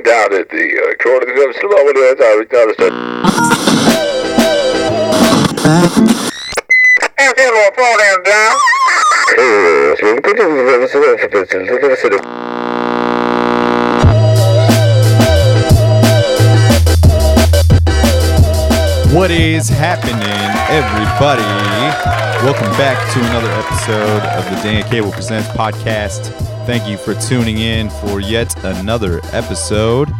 Down at the uh, corner of the slow over there. Sorry, sorry, sorry. Hey, say little phone down, down. What is happening, everybody? Welcome back to another episode of the Dan Cable Presents podcast. Thank you for tuning in for yet another episode.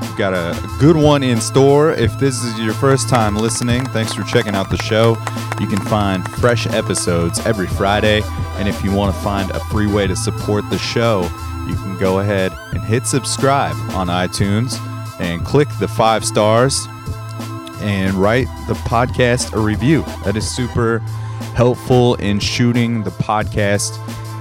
We've got a good one in store. If this is your first time listening, thanks for checking out the show. You can find fresh episodes every Friday. And if you want to find a free way to support the show, you can go ahead and hit subscribe on iTunes and click the five stars and write the podcast a review. That is super helpful in shooting the podcast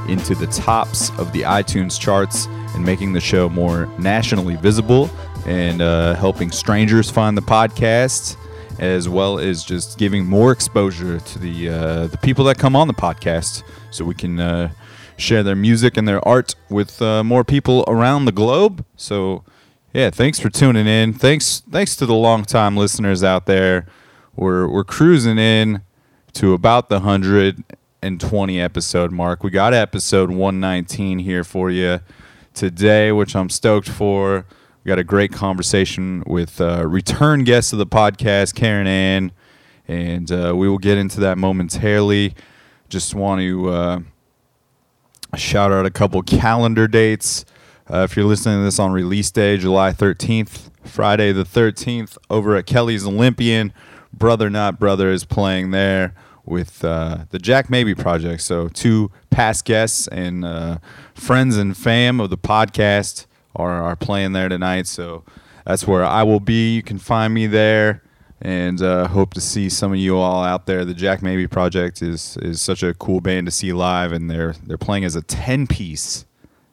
into the tops of the iTunes charts and making the show more nationally visible and uh, helping strangers find the podcast as well as just giving more exposure to the uh, the people that come on the podcast so we can uh, share their music and their art with uh, more people around the globe so yeah, thanks for tuning in. Thanks thanks to the longtime listeners out there. We're we're cruising in to about the 120 episode mark. We got episode 119 here for you today, which I'm stoked for. We got a great conversation with uh, return guest of the podcast, Karen Ann, and uh, we will get into that momentarily. Just want to uh, shout out a couple calendar dates. Uh, if you're listening to this on release day, July 13th, Friday the 13th, over at Kelly's Olympian, Brother Not Brother is playing there with uh, the Jack Maybe Project. So, two past guests and uh, friends and fam of the podcast are, are playing there tonight. So, that's where I will be. You can find me there and uh, hope to see some of you all out there. The Jack Maybe Project is is such a cool band to see live, and they're they're playing as a ten piece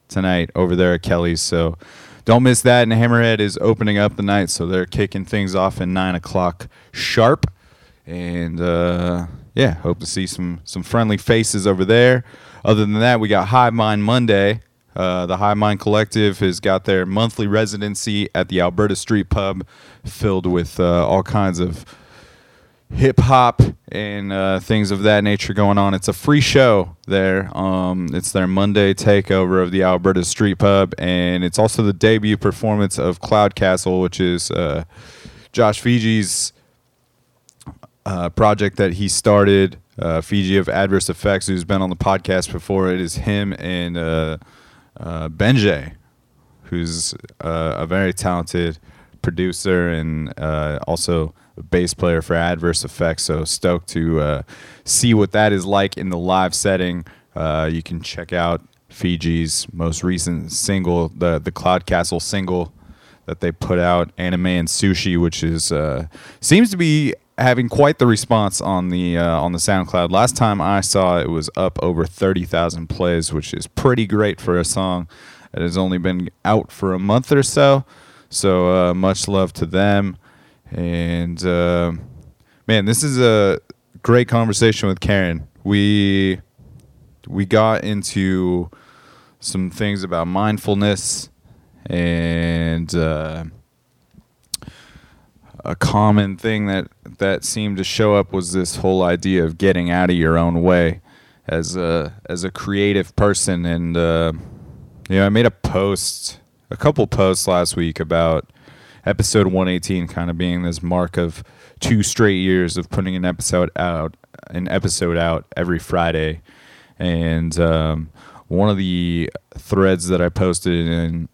tonight over there at Kelly's. So don't miss that. And Hammerhead is opening up the night, so they're kicking things off at nine o'clock sharp. And uh, yeah, hope to see some some friendly faces over there. Other than that, we got High Mind Monday. Uh, the High Mind Collective has got their monthly residency at the Alberta Street Pub, filled with uh, all kinds of hip hop and uh, things of that nature going on. It's a free show there. Um, it's their Monday takeover of the Alberta Street Pub, and it's also the debut performance of Cloud Castle, which is uh, Josh Fiji's uh, project that he started. Uh, Fiji of Adverse Effects, who's been on the podcast before. It is him and uh, uh, Benjay, who's a very talented producer and also bass player for Adverse Effects. So stoked to uh, see what that is like in the live setting. Uh, you can check out Fiji's most recent single, the the Cloud Castle single that they put out, Anime and Sushi, which is uh, seems to be having quite the response on the uh, on the SoundCloud. Last time I saw it was up over thirty thousand plays, which is pretty great for a song that has only been out for a month or so. So uh, much love to them. And uh, man, this is a great conversation with Karen. We we got into some things about mindfulness and uh, a common thing that that seemed to show up was this whole idea of getting out of your own way as a as a creative person and uh, you know I made a post a couple posts last week about episode 118 kind of being this mark of two straight years of putting an episode out an episode out every Friday. And um, one of the threads that I posted and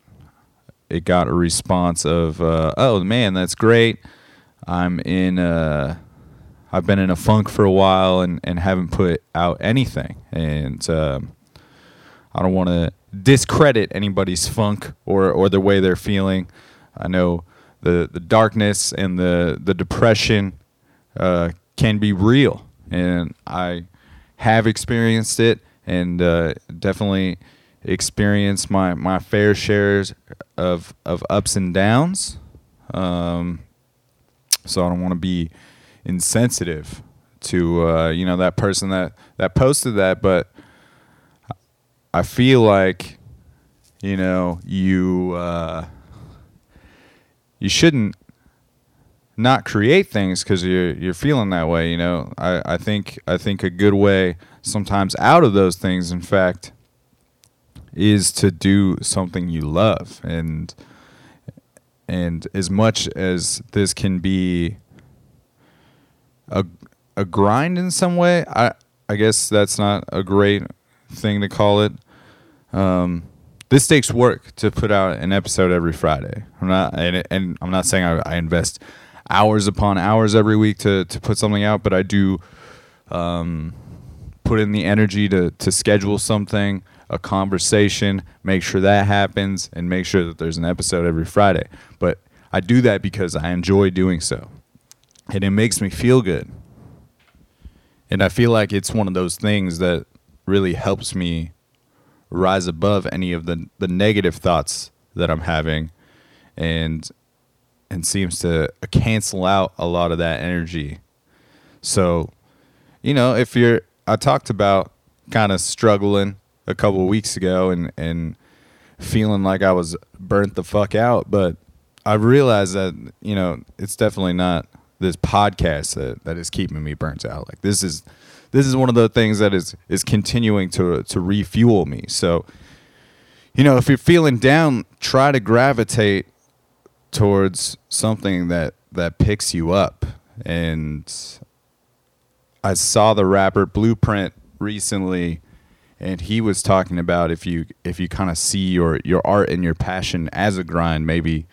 it got a response of uh, oh man that's great. I'm in a I've been in a funk for a while and, and haven't put out anything. And um, I don't want to discredit anybody's funk or, or the way they're feeling. I know the the darkness and the the depression uh, can be real, and I have experienced it, and uh, definitely experienced my my fair shares of of ups and downs. Um, so I don't want to be insensitive to uh, you know that person that that posted that, but I feel like you know, you uh, you shouldn't not create things because you're you're feeling that way. You know, I, I think I think a good way sometimes out of those things, in fact, is to do something you love and and as much as this can be a a grind in some way, I I guess that's not a great thing to call it. Um, this takes work to put out an episode every Friday. I'm not, and, and I'm not saying I, I, invest hours upon hours every week to, to put something out, but I do um, put in the energy to, to schedule something, a conversation, make sure that happens, and make sure that there's an episode every Friday. But I do that because I enjoy doing so, and it makes me feel good. And I feel like it's one of those things that really helps me rise above any of the the negative thoughts that I'm having and and seems to cancel out a lot of that energy. So, you know, if you're I talked about kind of struggling a couple weeks ago and and feeling like I was burnt the fuck out, but I realized that, you know, it's definitely not this podcast that, that is keeping me burnt out. Like this is this is one of the things that is is continuing to to refuel me. So, you know, if you're feeling down, try to gravitate towards something that that picks you up. And I saw the rapper Blueprint recently and he was talking about if you if you kind of see your your art and your passion as a grind, maybe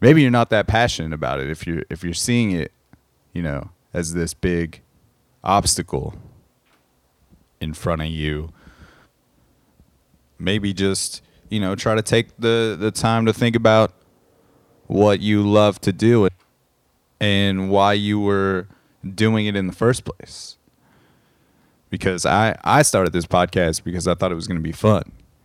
maybe you're not that passionate about it. If you're if you're seeing it, you know, as this big obstacle in front of you. Maybe just you know try to take the the time to think about what you love to do and why you were doing it in the first place. Because i i started this podcast because i thought it was going to be fun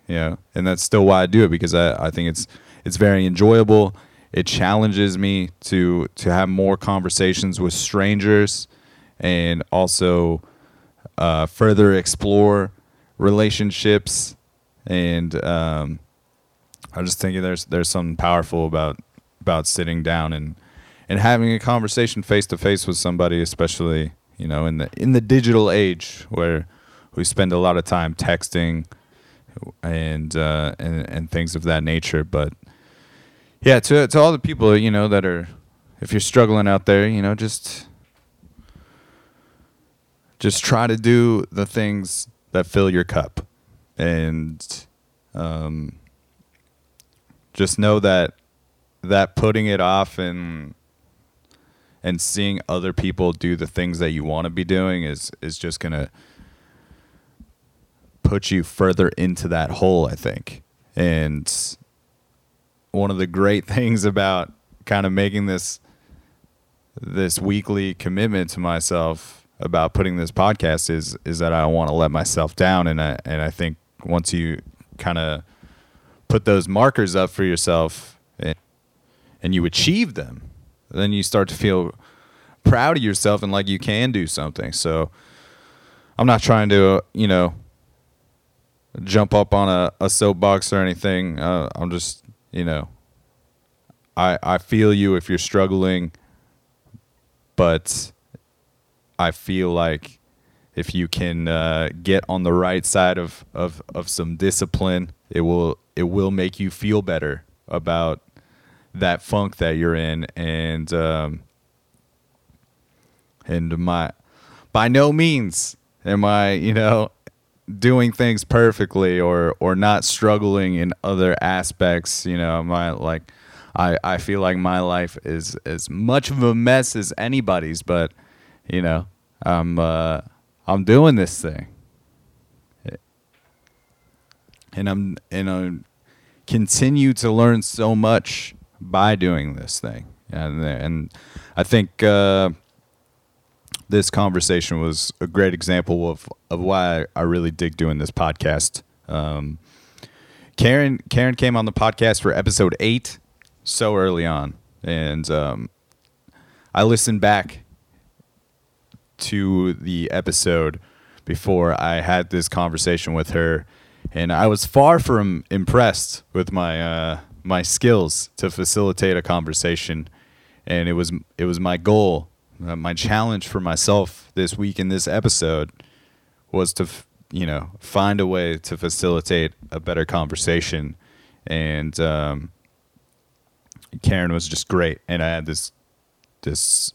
you know and that's still why i do it because i i think it's it's very enjoyable. It challenges me to to have more conversations with strangers and also uh, further explore relationships. And um, I'm just thinking there's there's something powerful about about sitting down and and having a conversation face to face with somebody, especially you know in the in the digital age where we spend a lot of time texting and uh, and and things of that nature. But yeah, to to all the people you know that are, if you're struggling out there, you know, just just try to do the things that fill your cup. And um, just know that that putting it off and and seeing other people do the things that you want to be doing is is just gonna put you further into that hole i think. And one of the great things about kind of making this this weekly commitment to myself about putting this podcast is is that I don't want to let myself down, and I and I think once you kind of put those markers up for yourself and, and you achieve them, then you start to feel proud of yourself and like you can do something. So I'm not trying to, you know, jump up on a, a soapbox or anything. Uh, I'm just, you know, I I feel you if you're struggling, but I feel like if you can uh, get on the right side of, of, of some discipline, it will it will make you feel better about that funk that you're in. And um, and my by no means am I you know doing things perfectly or or not struggling in other aspects. You know my like I I feel like my life is as much of a mess as anybody's but you know, I'm uh, I'm doing this thing, and I'm and I continue to learn so much by doing this thing, and and I think uh, this conversation was a great example of of why I really dig doing this podcast. Um, Karen Karen came on the podcast for episode eight so early on, and um, I listened back to the episode before I had this conversation with her, and I was far from impressed with my uh, my skills to facilitate a conversation. And it was it was my goal, uh, my challenge for myself this week in this episode was to f- you know find a way to facilitate a better conversation. And um, Karen was just great, and I had this this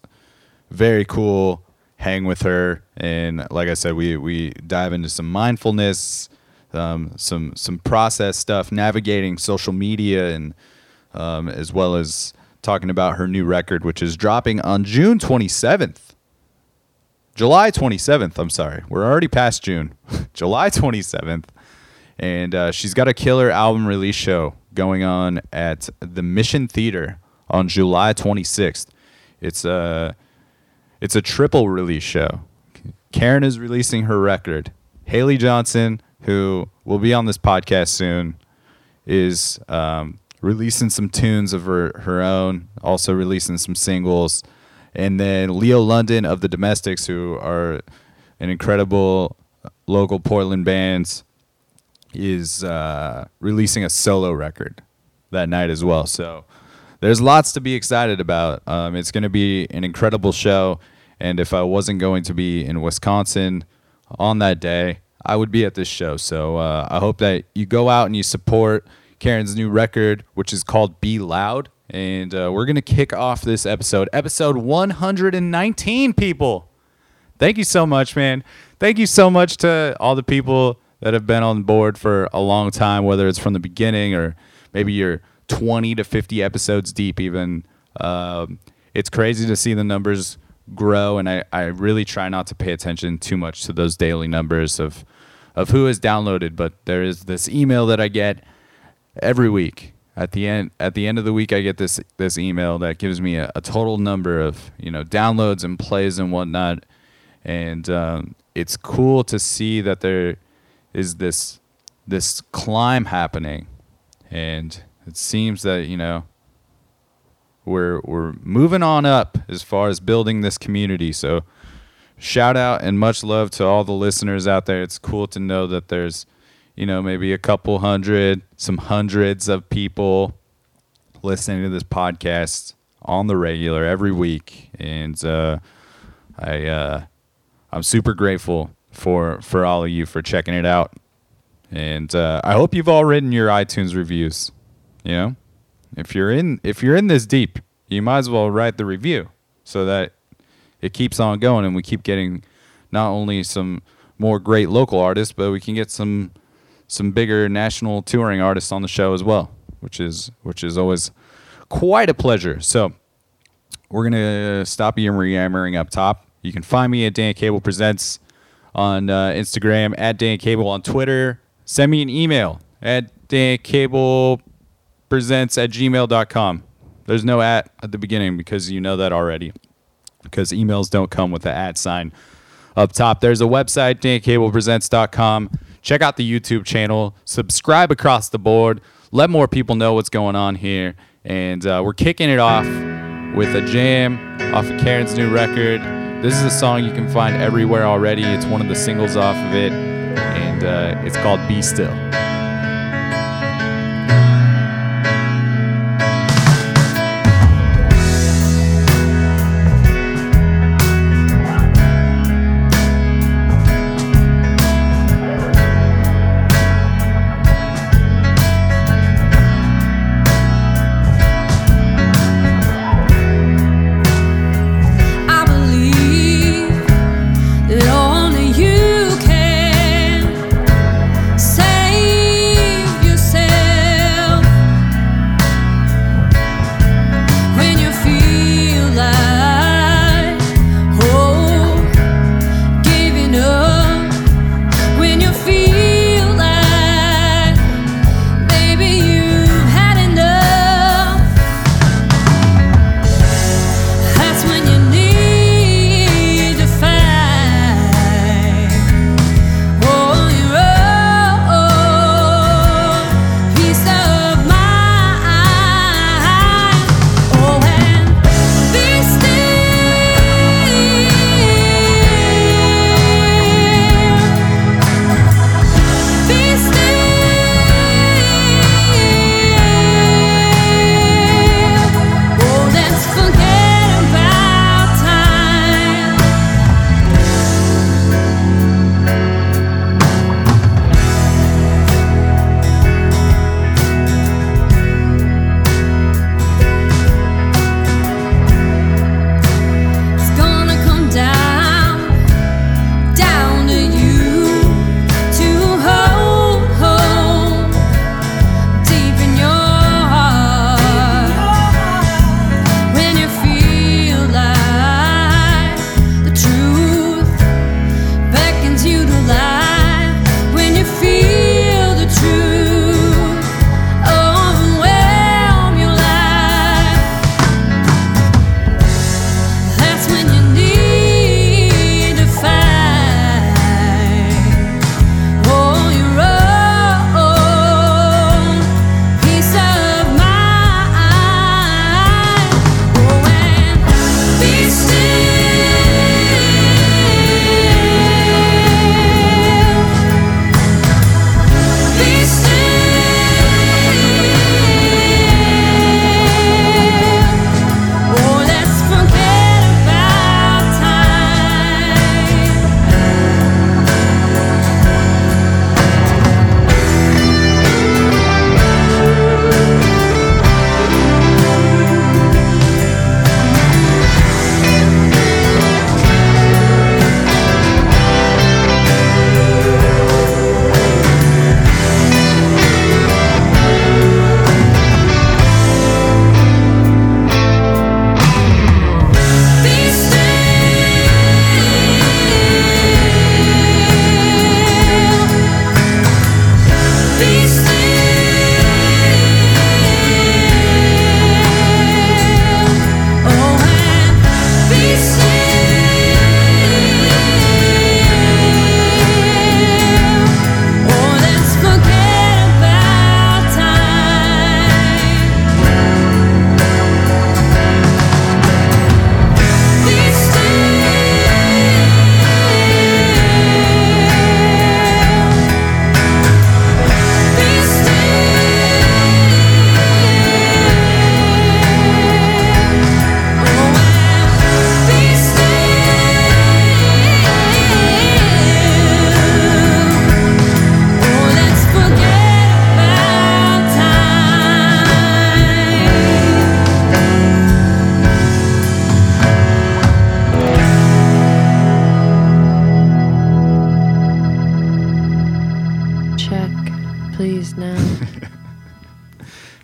very cool hang with her. And like i said we we dive into some mindfulness um, some some process stuff navigating social media and um, as well as talking about her new record which is dropping on june 27th july 27th i'm sorry. We're already past june. July 27th and uh, she's got a killer album release show going on at the mission theater on july 26th it's a it's a triple release show. Karen is releasing her record. Haley Johnsen, who will be on this podcast soon, is um, releasing some tunes of her, her own, also releasing some singles. And then Leo London of the Domestics, who are an incredible local Portland band, is uh, releasing a solo record that night as well. So there's lots to be excited about. Um, it's going to be an incredible show. And if I wasn't going to be in Wisconsin on that day, I would be at this show. So uh, I hope that you go out and you support Karen's new record, which is called Be Loud. And uh, we're going to kick off this episode, episode 119, people. Thank you so much, man. Thank you so much to all the people that have been on board for a long time, whether it's from the beginning or maybe you're 20 to 50 episodes deep, even. Um, it's crazy to see the numbers grow and I, I really try not to pay attention too much to those daily numbers of of who has downloaded but there is this email that I get every week. At the end at the end of the week I get this this email that gives me a, a total number of you know downloads and plays and whatnot. And um, it's cool to see that there is this this climb happening. And it seems that you know we're we're moving on up as far as building this community. So shout out and much love to all the listeners out there. It's cool to know that there's you know maybe a couple hundred, some hundreds of people listening to this podcast on the regular every week, and uh, I uh, I'm super grateful for for all of you for checking it out, and uh, I hope you've all written your iTunes reviews. You know, if you're in if you're in this deep, you might as well write the review so that it keeps on going and we keep getting not only some more great local artists, but we can get some some bigger national touring artists on the show as well, which is which is always quite a pleasure. So we're gonna stop yammering up top. You can find me at Dan Cable Presents on uh, Instagram, at Dan Cable on Twitter. Send me an email at Dan Cable presents at gmail.com. There's no at at the beginning because you know that already. Because emails don't come with the at sign up top. There's a website, dancablepresents.com. Check out the YouTube channel. Subscribe across the board. Let more people know what's going on here. And uh, we're kicking it off with a jam off of Karen's new record. This is a song you can find everywhere already. It's one of the singles off of it, and uh, it's called Be Still.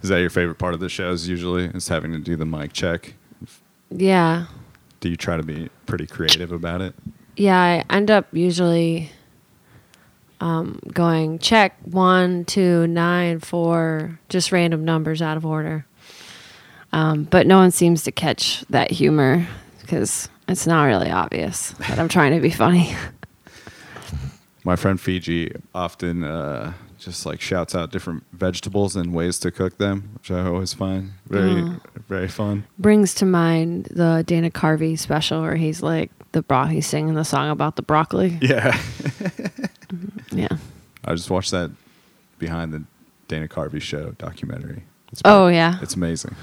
Is that your favorite part of the shows usually? Is having to do the mic check? Yeah. Do you try to be pretty creative about it? Yeah, I end up usually um, going check one, two, nine, four, just random numbers out of order. Um, but no one seems to catch that humor because it's not really obvious that I'm trying to be funny. My friend Fiji often uh, just like shouts out different vegetables and ways to cook them, which I always find very Oh. very fun. Brings to mind the Dana Carvey special where he's like the bro- he's singing the song about the broccoli. Yeah, mm-hmm. Yeah. I just watched that behind the Dana Carvey show documentary. It's Oh yeah. it's amazing.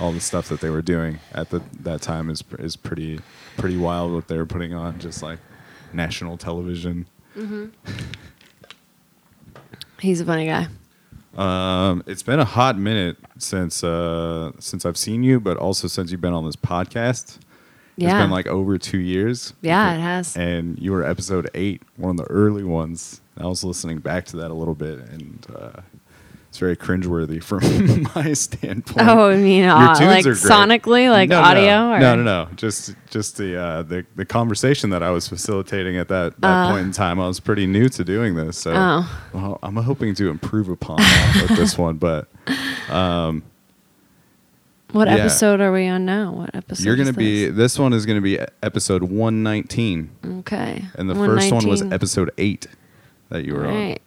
All the stuff that they were doing at the that time is is pretty pretty wild. What they were putting on, just like national television. Mm-hmm. He's a funny guy. Um, it's been a hot minute since uh, since I've seen you, but also since you've been on this podcast. Yeah. It's been like over two years. Yeah, it has. And you were episode eight, one of the early ones. I was listening back to that a little bit, and uh, it's very cringeworthy from my standpoint. Oh, I mean, Your uh, tunes like are great. sonically, like No, no, audio? Or? No, no, no. Just just the uh, the the conversation that I was facilitating at that that Uh. point in time. I was pretty new to doing this, so Oh. well, I'm hoping to improve upon that with this one. But What Yeah. episode are we on now? What episode? you're gonna be this? one is gonna be episode 119, okay. and the first one was episode eight that you were on. Right.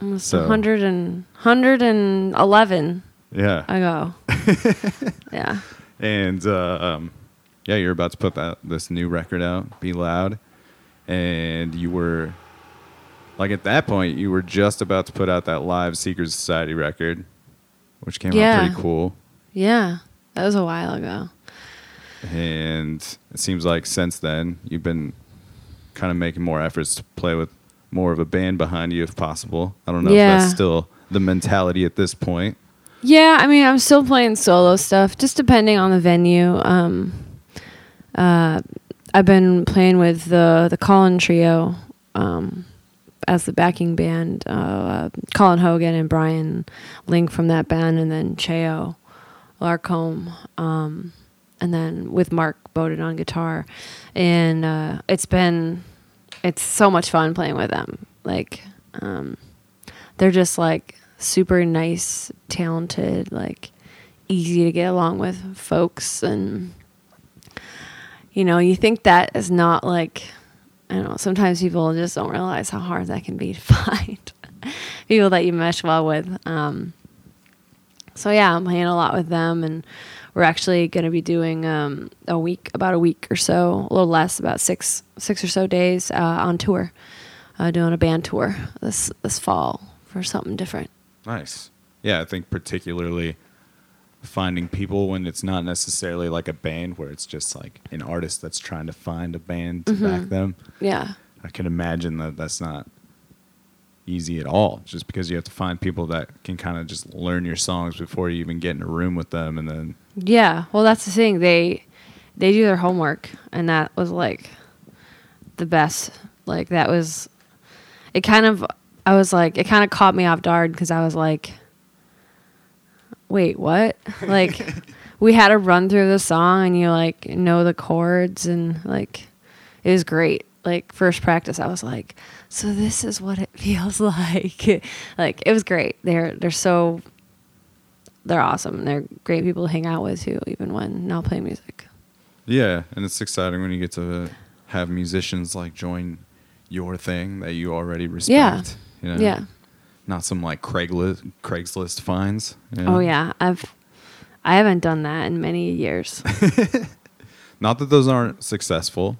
Almost So- 100 and, 111 Yeah, ago. yeah. and uh, um, yeah, you're about to put that this new record out, "Be Loud," and you were like at that point, you were just about to put out that live Secret Society record, which came Yeah. out pretty cool. Yeah. That was a while ago. And it seems like since then you've been kind of making more efforts to play with more of a band behind you if possible. I don't know if that's still the mentality at this point. Yeah, I mean, I'm still playing solo stuff, just depending on the venue. Um, uh, I've been playing with the the Colin Trio um, as the backing band. Uh, Colin Hogan and Brian Link from that band, and then Cheo Larcombe, um, and then with Mark Bowden on guitar. And uh, it's been it's so much fun playing with them. Like, um, they're just like super nice, talented, like easy to get along with folks. And, you know, you think that is not like, I don't know, sometimes people just don't realize how hard that can be to find people that you mesh well with. Um, so yeah, I'm playing a lot with them, and we're actually going to be doing um, a week, about a week or so, a little less, about six, six or so days uh, on tour, uh, doing a band tour this this fall for something different. Nice. Yeah, I think particularly finding people when it's not necessarily like a band where it's just like an artist that's trying to find a band to Mm-hmm. back them. Yeah, I can imagine that that's not easy at all just because you have to find people that can kind of just learn your songs before you even get in a room with them and then yeah. Well, that's the thing. They they do their homework, and that was like the best. Like that was. It kind of. I was like, it kind of caught me off guard because I was like, wait, what? Like, we had to run through the song and you like know the chords and like, it was great. Like, first practice, I was like, so this is what it feels like. like, it was great. They're, they're so, they're awesome. They're great people to hang out with too, even when not playing music. yeah and it's exciting when you get to have musicians like join your thing that you already respect you know? Yeah. not some like craigslist craigslist finds you know? Oh yeah. I've, I haven't done that in many years. not that those aren't successful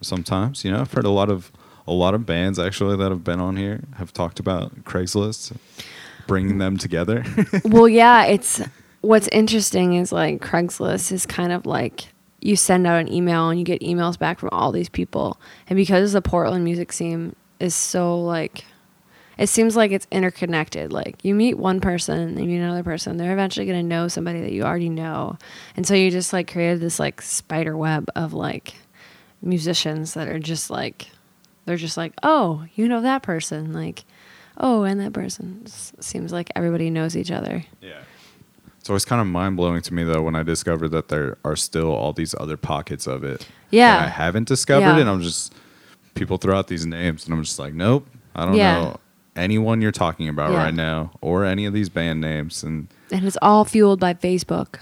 sometimes you know i've heard a lot of a lot of bands actually that have been on here have talked about craigslist bringing them together well, yeah, it's what's interesting is like Craigslist is kind of like you send out an email and you get emails back from all these people. And because the Portland music scene is so like it seems like it's interconnected. Like you meet one person you meet another person, they're eventually going to know somebody that you already know. And so you just like created this like spider web of like musicians that are just like they're just like, "Oh, you know that person." Like, "Oh, and that person." Seems like everybody knows each other. yeah It's always kind of mind blowing to me though when I discover that there are still all these other pockets of it Yeah. I haven't discovered, Yeah. and I'm just people throw out these names, and I'm just like, nope, I don't Yeah. know anyone you're talking about Yeah. right now or any of these band names, and And it's all fueled by Facebook.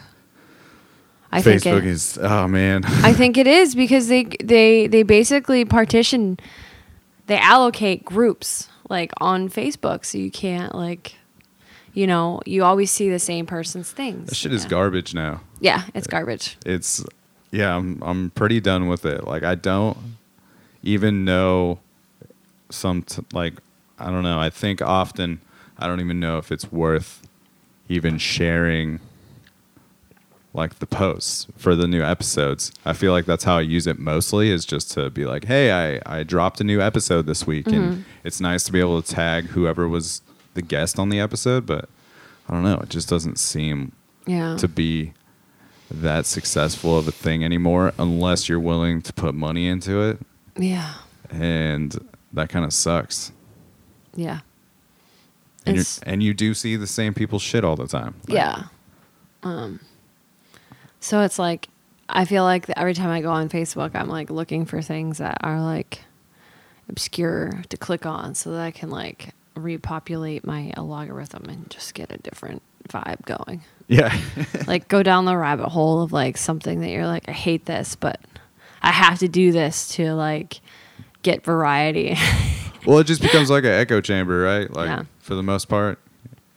I think Facebook it, is oh man, I think it is because they they they basically partition they allocate groups like on Facebook so you can't like you know, you always see the same person's things. that shit is garbage now. Yeah, it's garbage. it's yeah I'm I'm pretty done with it. Like I don't even know some t- like I don't know. I think often I don't even know if it's worth even sharing like the posts for the new episodes. I feel like that's how I use it mostly is just to be like, "Hey, I I dropped a new episode this week." And it's nice to be able to tag whoever was the guest on the episode, but I don't know, it just doesn't seem Yeah. to be that successful of a thing anymore unless you're willing to put money into it yeah. and that kind of sucks Yeah. and, and you do see the same people shit all the time Like, Yeah. Um, so it's like I feel like every time I go on Facebook, I'm like looking for things that are like obscure to click on, so that I can like repopulate my algorithm and just get a different vibe going. yeah like go down the rabbit hole of like something that you're like, I hate this, but I have to do this to like get variety. well it just becomes like an echo chamber right like Yeah. for the most part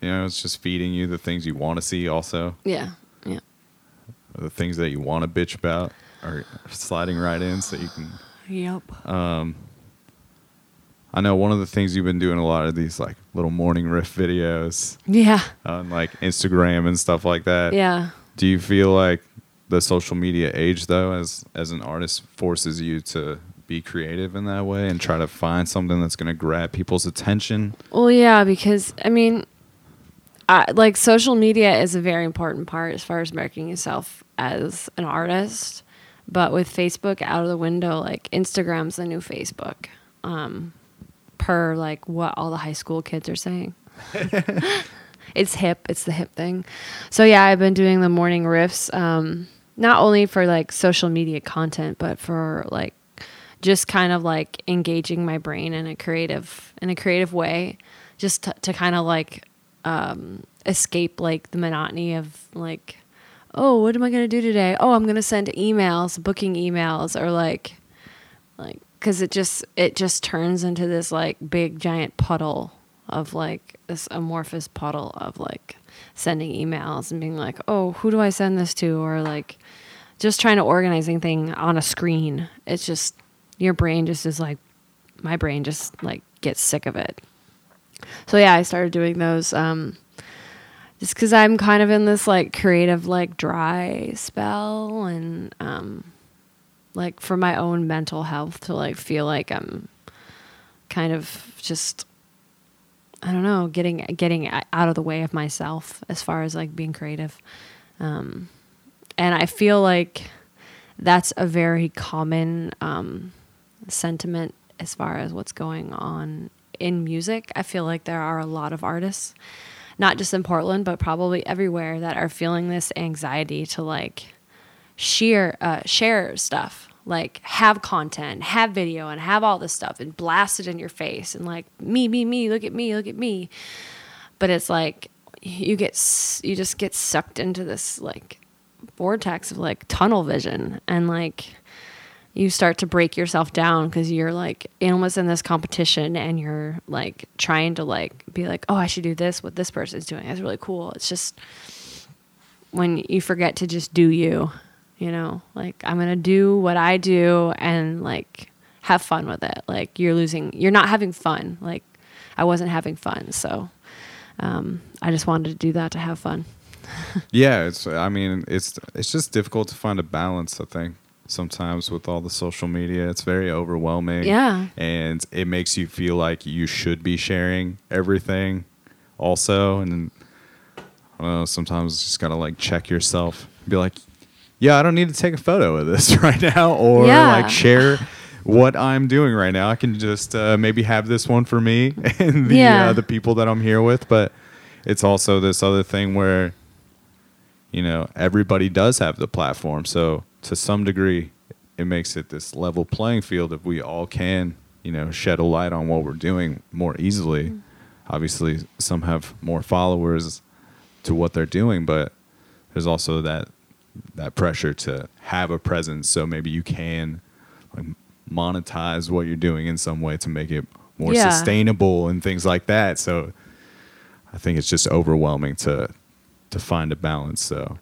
you know it's just feeding you the things you want to see also yeah. The things that you want to bitch about are sliding right in so you can Yep. Um, i know one of the things you've been doing a lot of these like little morning riff videos Yeah. on like instagram and stuff like that Yeah. Do you feel like the social media age though as as an artist forces you to be creative in that way and try to find something that's going to grab people's attention? Well, yeah, because I mean, I, like social media is a very important part as far as marketing yourself as an artist. But with Facebook out of the window, like Instagram's the new Facebook, um, per like what all the high school kids are saying. it's hip. It's the hip thing. So yeah, I've been doing the morning riffs, um, not only for like social media content, but for like just kind of like engaging my brain in a creative in a creative way, just to, to kind of like um, escape like the monotony of like, oh, what am I gonna do today? Oh, I'm gonna send emails, booking emails, or like, like because it just it just turns into this like big giant puddle of like this amorphous puddle of like sending emails and being like, oh, who do I send this to? Or like just trying to organize anything on a screen. It's just your brain just is like my brain just like gets sick of it. So yeah, I started doing those um just cuz I'm kind of in this like creative like dry spell and um like for my own mental health to like feel like I'm kind of just I don't know, getting getting out of the way of myself as far as like being creative. Um, and I feel like that's a very common um, sentiment as far as what's going on in music. I feel like there are a lot of artists, not just in Portland, but probably everywhere, that are feeling this anxiety to like share uh, share stuff like have content have video and have all this stuff and blast it in your face and like me me me look at me look at me but it's like you get you just get sucked into this like vortex of like tunnel vision and like you start to break yourself down because you're like almost in this competition and you're like trying to like be like oh i should do this what this person's doing that's really cool. It's just when you forget to just do you you know? Like i'm gonna do what i do and like have fun with it. Like you're losing you're not having fun. Like i wasn't having fun so um, i just wanted to do that to have fun. Yeah, it's I mean, it's it's just difficult to find a balance, I think. Sometimes with all the social media, it's very overwhelming. Yeah. And it makes you feel like you should be sharing everything also and I don't know, sometimes you just got to like check yourself. Be like, "Yeah, I don't need to take a photo of this right now or Yeah. like share what I'm doing right now. I can just uh, maybe have this one for me and the Yeah. uh, the people that I'm here with, but it's also this other thing where you know, everybody does have the platform. So to some degree, it makes it this level playing field if we all can, you know, shed a light on what we're doing more easily. Mm-hmm. Obviously, some have more followers to what they're doing, but there's also that that pressure to have a presence. So maybe you can like monetize what you're doing in some way to make it more Yeah. sustainable and things like that. So I think it's just overwhelming to to find a balance. So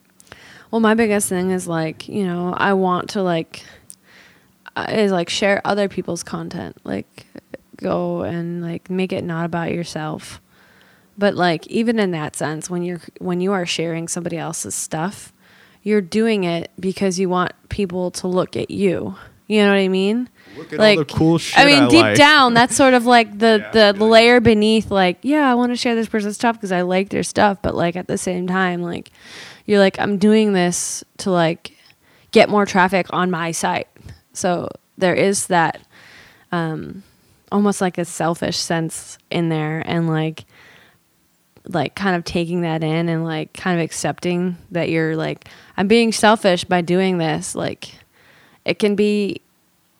Well, my biggest thing is like, you know, I want to like uh, is like share other people's content. Like go and like make it not about yourself. But like even in that sense when you're when you are sharing somebody else's stuff, you're doing it because you want people to look at you. You know what I mean? Look at all the cool shit I mean, I deep like. down, that's sort of like the Yeah, the you. layer beneath. Like, yeah, I want to share this person's stuff because I like their stuff, but like at the same time, like you're like, I'm doing this to like get more traffic on my site. So there is that um, almost like a selfish sense in there, and like like kind of taking that in and like kind of accepting that you're like I'm being selfish by doing this. Like it can be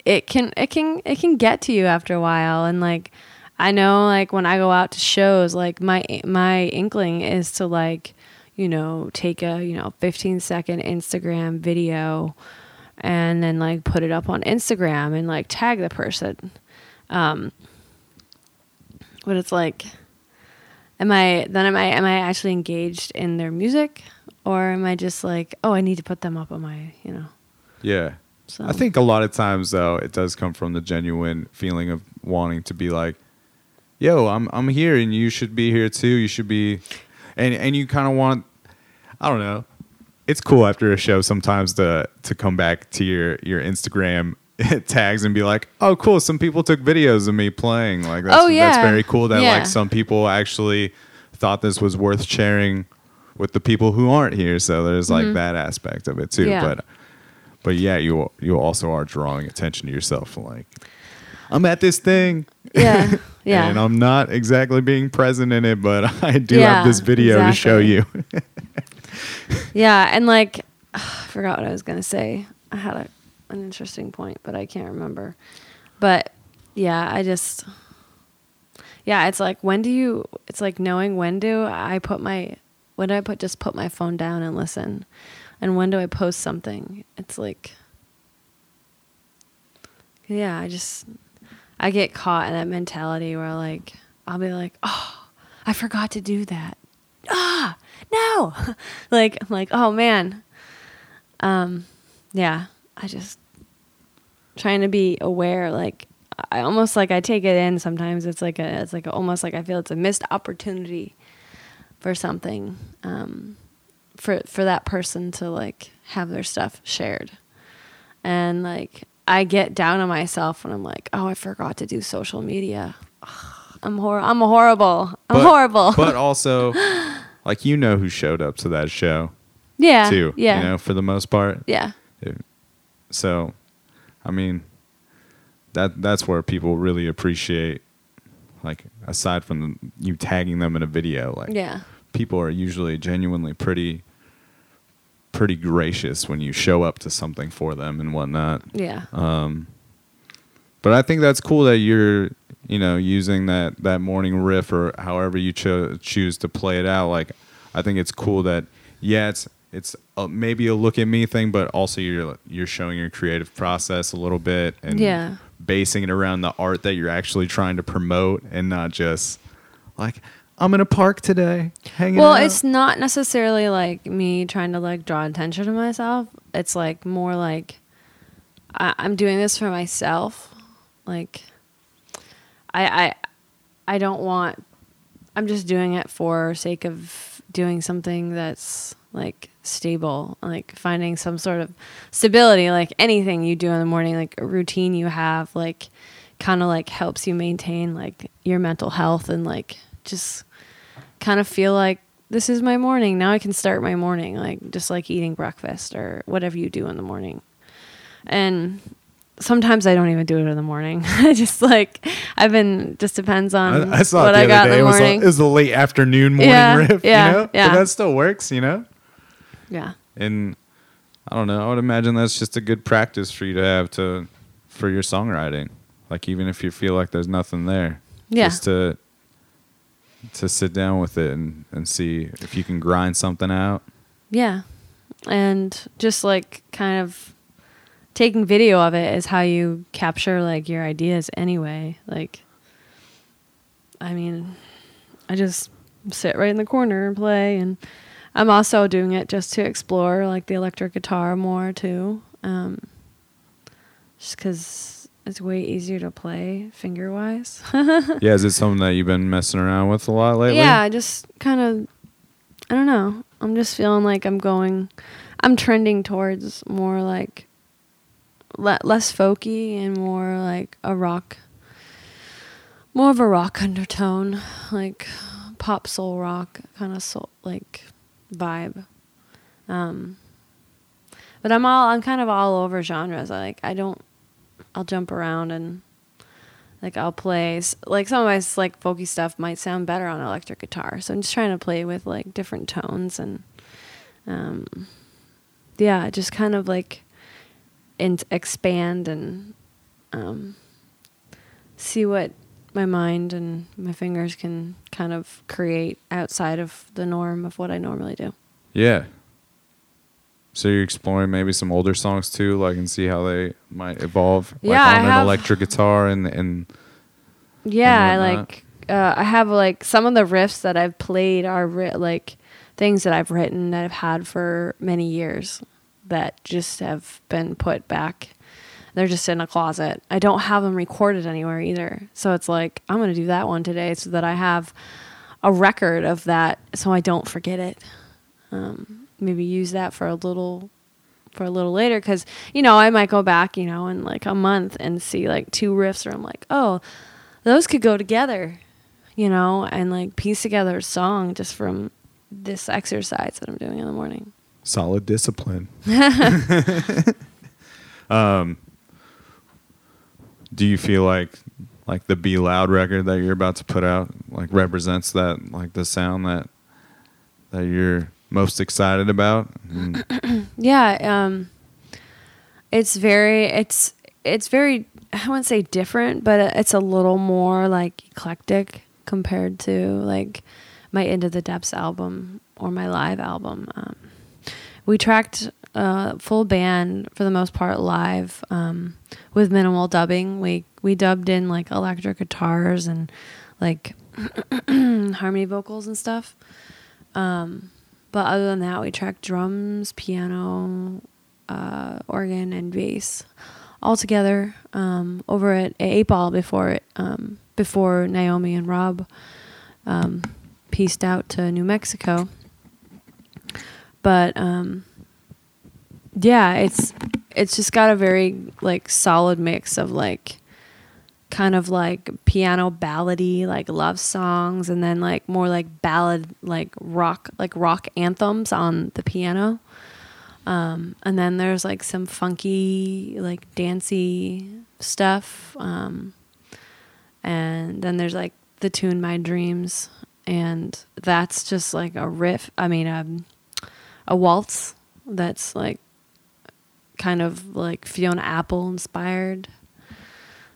it can it can it can get to you after a while and like I know like when I go out to shows like my my inkling is to like you know take a you know 15 second Instagram video and then like put it up on Instagram and like tag the person um but it's like am I then am I am I actually engaged in their music or am I just like oh I need to put them up on my you know yeah. so I think a lot of times though it does come from the genuine feeling of wanting to be like, "Yo, I'm I'm here and you should be here too. You should be," and and you kind of want, I don't know. It's cool after a show sometimes to to come back to your your Instagram tags and be like, "Oh, cool! Some people took videos of me playing. Like that's Oh, yeah. that's very cool. That Yeah. like some people actually thought this was worth sharing." With the people who aren't here, so there's like that aspect of it too. Mm-hmm. Yeah. But but yeah, you you also are drawing attention to yourself. Like, I'm at this thing, yeah yeah and I'm not exactly being present in it, but I do Yeah, have this video to show you. Yeah, and like I forgot what I was gonna say. I had a, an interesting point, but I can't remember. But yeah, I just yeah, it's like when do you? It's like knowing when do I put my when do I put just put my phone down and listen, and when do I post something? It's like yeah, I just I get caught in that mentality where like I'll be like, oh, I forgot to do that. Ah, no, like I'm like oh man, um, yeah, I just trying to be aware. Like I almost like I take it in. Sometimes it's like a it's like a, almost like I feel it's a missed opportunity for something, um, for for that person to like have their stuff shared, and like I get down on myself when I'm like, oh, I forgot to do social media. I'm hor- I'm horrible. I'm But- horrible. but also, like you know who showed up to that show yeah. too. Yeah. You know, for the most part. yeah. Uh, so, I mean, that that's where people really appreciate. Like aside from the, you tagging them in a video, like Yeah. people are usually genuinely pretty pretty gracious when you show up to something for them and whatnot. Yeah. Um, but I think that's cool that you're, you know, using that that morning riff or however you cho- choose to play it out. Like, I think it's cool that yeah, it's it's a, maybe a look at me thing, but also you're you're showing your creative process a little bit and Yeah. basing it around the art that you're actually trying to promote and not just like I'm in a park today hanging well, out. Well, it's not necessarily like me trying to like draw attention to myself. It's like more like I, I'm doing this for myself. Like I I I don't want I'm just doing it for sake of doing something that's like stable, like finding some sort of stability, like anything you do in the morning, like a routine you have, like kind of like helps you maintain like your mental health and like just kind of feel like this is my morning. Now I can start my morning, like just like eating breakfast or whatever you do in the morning. And sometimes I don't even do it in the morning. I just like I've been just depends on I, I saw what I got day. in It the was, a, morning. it was a late afternoon morning Yeah, riff, yeah, you know? yeah. But that still works, you know? Yeah. And I don't know. I would imagine that's just a good practice for you to have to for your songwriting. Like even if you feel like there's nothing there, Yeah. just to to sit down with it and, and see if you can grind something out. Yeah. And just like kind of taking video of it is how you capture like your ideas anyway. Like I mean, I just sit right in the corner and play and I'm also doing it just to explore like the electric guitar more too. Um just cuz it's way easier to play finger wise. yeah, is it something that you've been messing around with a lot lately? Yeah, I just kind of, I don't know. I'm just feeling like I'm going, I'm trending towards more like le- less folky and more like a rock, more of a rock undertone, like pop soul rock kind of soul like vibe. Um, but I'm all, I'm kind of all over genres. I like, I don't, I'll jump around and like I'll play like some of my like folky stuff might sound better on electric guitar. So I'm just trying to play with like different tones and um yeah, just kind of like and expand and um see what my mind and my fingers can kind of create outside of the norm of what I normally do. Yeah. So you're exploring maybe some older songs too, like and see how they might evolve, like Yeah, I on an have- electric guitar and and Yeah, I like uh, I have like some of the riffs that I've played are ri- like things that I've written that I've had for many years that just have been put back. They're just in a closet. I don't have them recorded anywhere either. So it's like I'm going to do that one today so that I have a record of that so I don't forget it. Um, maybe use that for a little for a little later because you know I might go back you know in like a month and see like two riffs where I'm like oh those could go together, you know, and like piece together a song just from this exercise that I'm doing in the morning. solid discipline. um, do you feel like like the Be Loud record that you're about to put out like represents that like the sound that that you're most excited about? Yeah, um it's very it's it's very I wouldn't say different, but it's a little more like eclectic compared to like my Into the Depths album or my live album. Um, we tracked uh, full band for the most part live um, with minimal dubbing. We we dubbed in like electric guitars and like harmony vocals and stuff. Um, but other than that, we tracked drums, piano, uh, organ, and bass all together um, over at Eight Ball before it um, before Naomi and Rob um, pieced out to New Mexico. But um, yeah, it's it's just got a very like solid mix of like kind of like piano ballady like love songs and then like more like ballad like rock like rock anthems on the piano. Um, and then there's like some funky like dancey stuff um, and then there's like the tune my dreams and that's just like a riff i mean um, a waltz that's like kind of like fiona apple inspired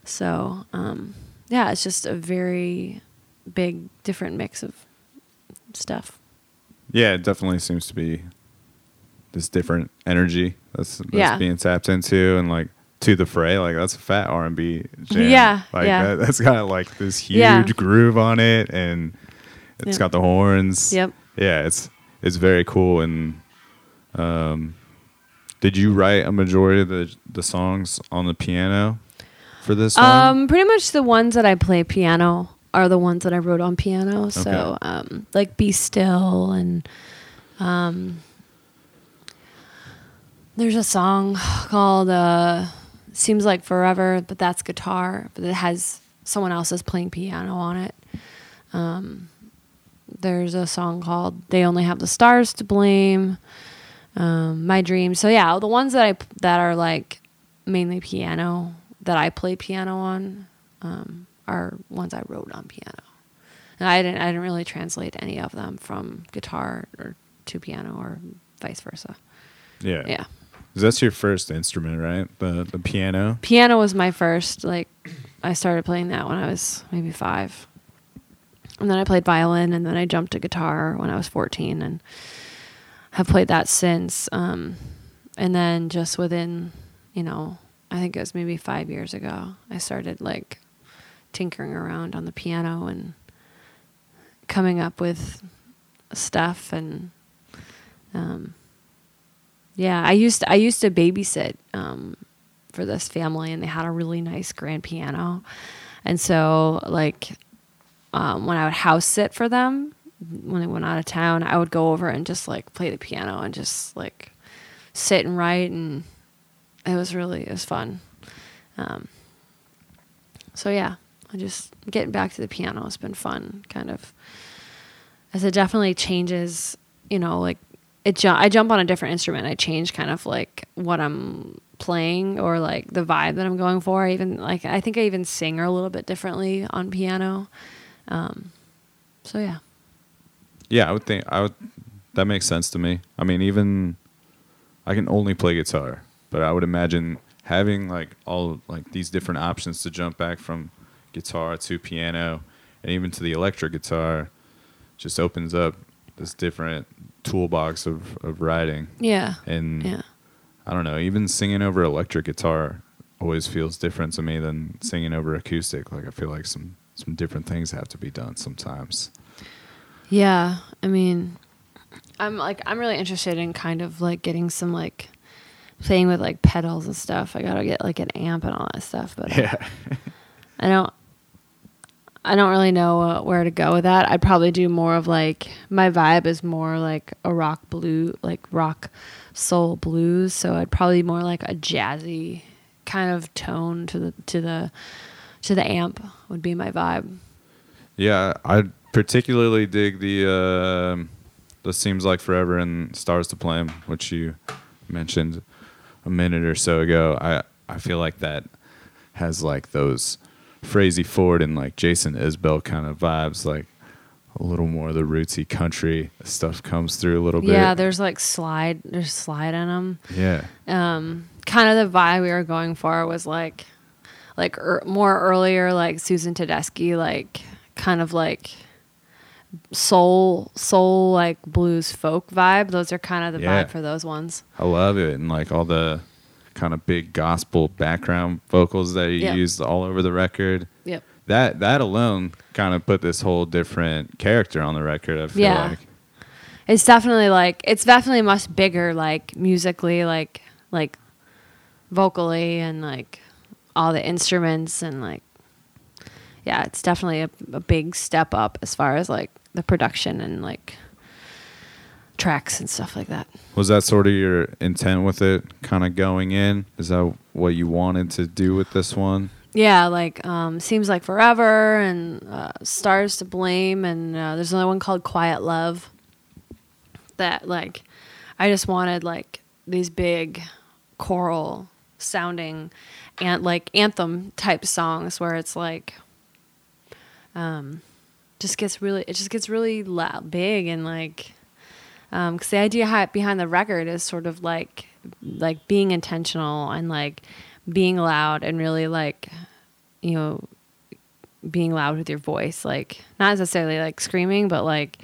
so, um, yeah, it's just a very big, different mix of stuff. yeah, it definitely seems to be this different energy that's, that's Yeah. being tapped into and like to the fray like that's a fat r&b jam Yeah, like yeah. That, that's got like this huge Yeah. groove on it and it's Yep. got the horns Yep. yeah it's it's very cool and um did you write a majority of the the songs on the piano for this one Um, pretty much the ones that I play piano are the ones that I wrote on piano. So, Okay. um, like "Be Still" and um, there's a song called uh, "Seems Like Forever," but that's guitar, but it has someone else is playing piano on it. Um, there's a song called "They Only Have the Stars to Blame." Um, my dreams. So yeah, the ones that I that are like mainly piano that I play piano on um, are ones I wrote on piano. And I didn't I didn't really translate any of them from guitar or to piano or vice versa. Yeah. Yeah. That's your first instrument, right? The the piano. Piano was my first. Like, I started playing that when I was maybe five, and then I played violin, and then I jumped to guitar when I was fourteen, and have played that since. Um, and then just within, you know, I think it was maybe five years ago, I started like tinkering around on the piano and coming up with stuff and um, yeah i used to, i used to babysit um, for this family and they had a really nice grand piano. And so like um, when i would house sit for them when they went out of town i would go over and just like play the piano and just like sit and write and it was really it was fun um, so yeah i just getting back to the piano has been fun kind of as it definitely changes you know like it ju- i jump on a different instrument i change kind of like what i'm playing or like the vibe that i'm going for I even like i think i even sing a little bit differently on piano um, so yeah Yeah, I would think I would. That makes sense to me. I mean, even I can only play guitar, but I would imagine having like all like these different options to jump back from guitar to piano and even to the electric guitar just opens up this different toolbox of, of writing. yeah And yeah I don't know, even singing over electric guitar always feels different to me than singing over acoustic. Like I feel like some some different things have to be done sometimes. Yeah, I mean, I'm like I'm really interested in kind of like getting some like playing with like pedals and stuff. I gotta get like an amp and all that stuff, but Yeah. I don't. I don't really know uh, where to go with that. I'd probably do more of like my vibe is more like a rock blue, like rock soul blues. So I'd probably more like a jazzy kind of tone to the to the to the amp would be my vibe. Yeah, I particularly dig the uh, the seems like forever and stars to blame, which you mentioned a minute or so ago. I I feel like that has like those Frazey Ford and like Jason Isbell kind of vibes, like a little more of the rootsy country stuff comes through a little bit. Yeah, there's like slide, there's slide in them. yeah, um, kind of the vibe we were going for was like like er, more earlier like Susan Tedeschi like kind of like soul soul like blues folk vibe those are kind of the Yeah. vibe for those ones I love it, and like all the kind of big gospel background vocals that he Yeah. used all over the record. yep that that alone kind of put this whole different character on the record. I feel Yeah. like. it's definitely like it's definitely much bigger like musically like like vocally and like all the instruments and like yeah it's definitely a, a big step up as far as like the production and like tracks and stuff like that Was that sort of your intent with it, kind of going in? Is that what you wanted to do with this one? yeah like um seems like forever and uh, stars to blame and uh, there's another one called quiet love that like i just wanted like these big choral sounding and like anthem type songs where it's like um just gets really it just gets really loud big and like um because the idea behind the record is sort of like like being intentional and like being loud and really like you know being loud with your voice like not necessarily like screaming but like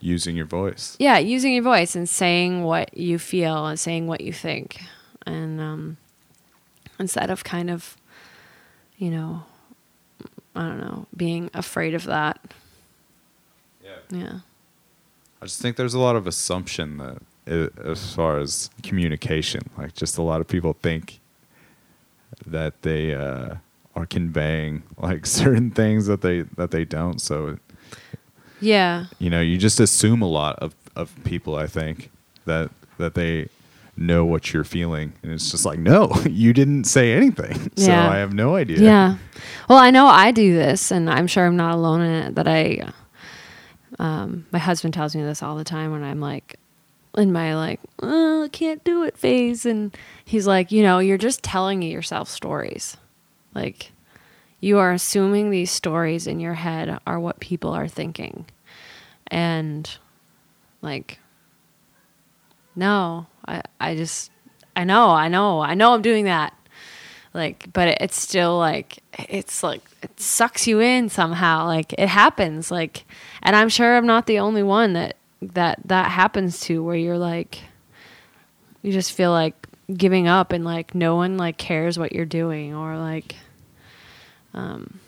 using your voice. yeah using your voice and saying what you feel and saying what you think and um instead of kind of you know i don't know being afraid of that Yeah. yeah I just think there's a lot of assumption that, i as far as communication, like just a lot of people think that they uh, are conveying like certain things that they that they don't. So yeah you know, you just assume a lot of of people. I think that that they know what you're feeling, and it's just like, no, you didn't say anything, so Yeah. I have no idea. Yeah. Well, I know I do this, and I'm sure I'm not alone in it. That I, um, my husband tells me this all the time when I'm like, in my like, oh, I can't do it phase, and he's like, you know, you're just telling yourself stories, like, you are assuming these stories in your head are what people are thinking, and like, no, I, I just, I know, I know, I know I'm doing that. Like, but it, it's still like, it's like, it sucks you in somehow. Like, it happens. Like, and I'm sure I'm not the only one that, that, that happens to where you're like, you just feel like giving up and like no one like cares what you're doing or like, um,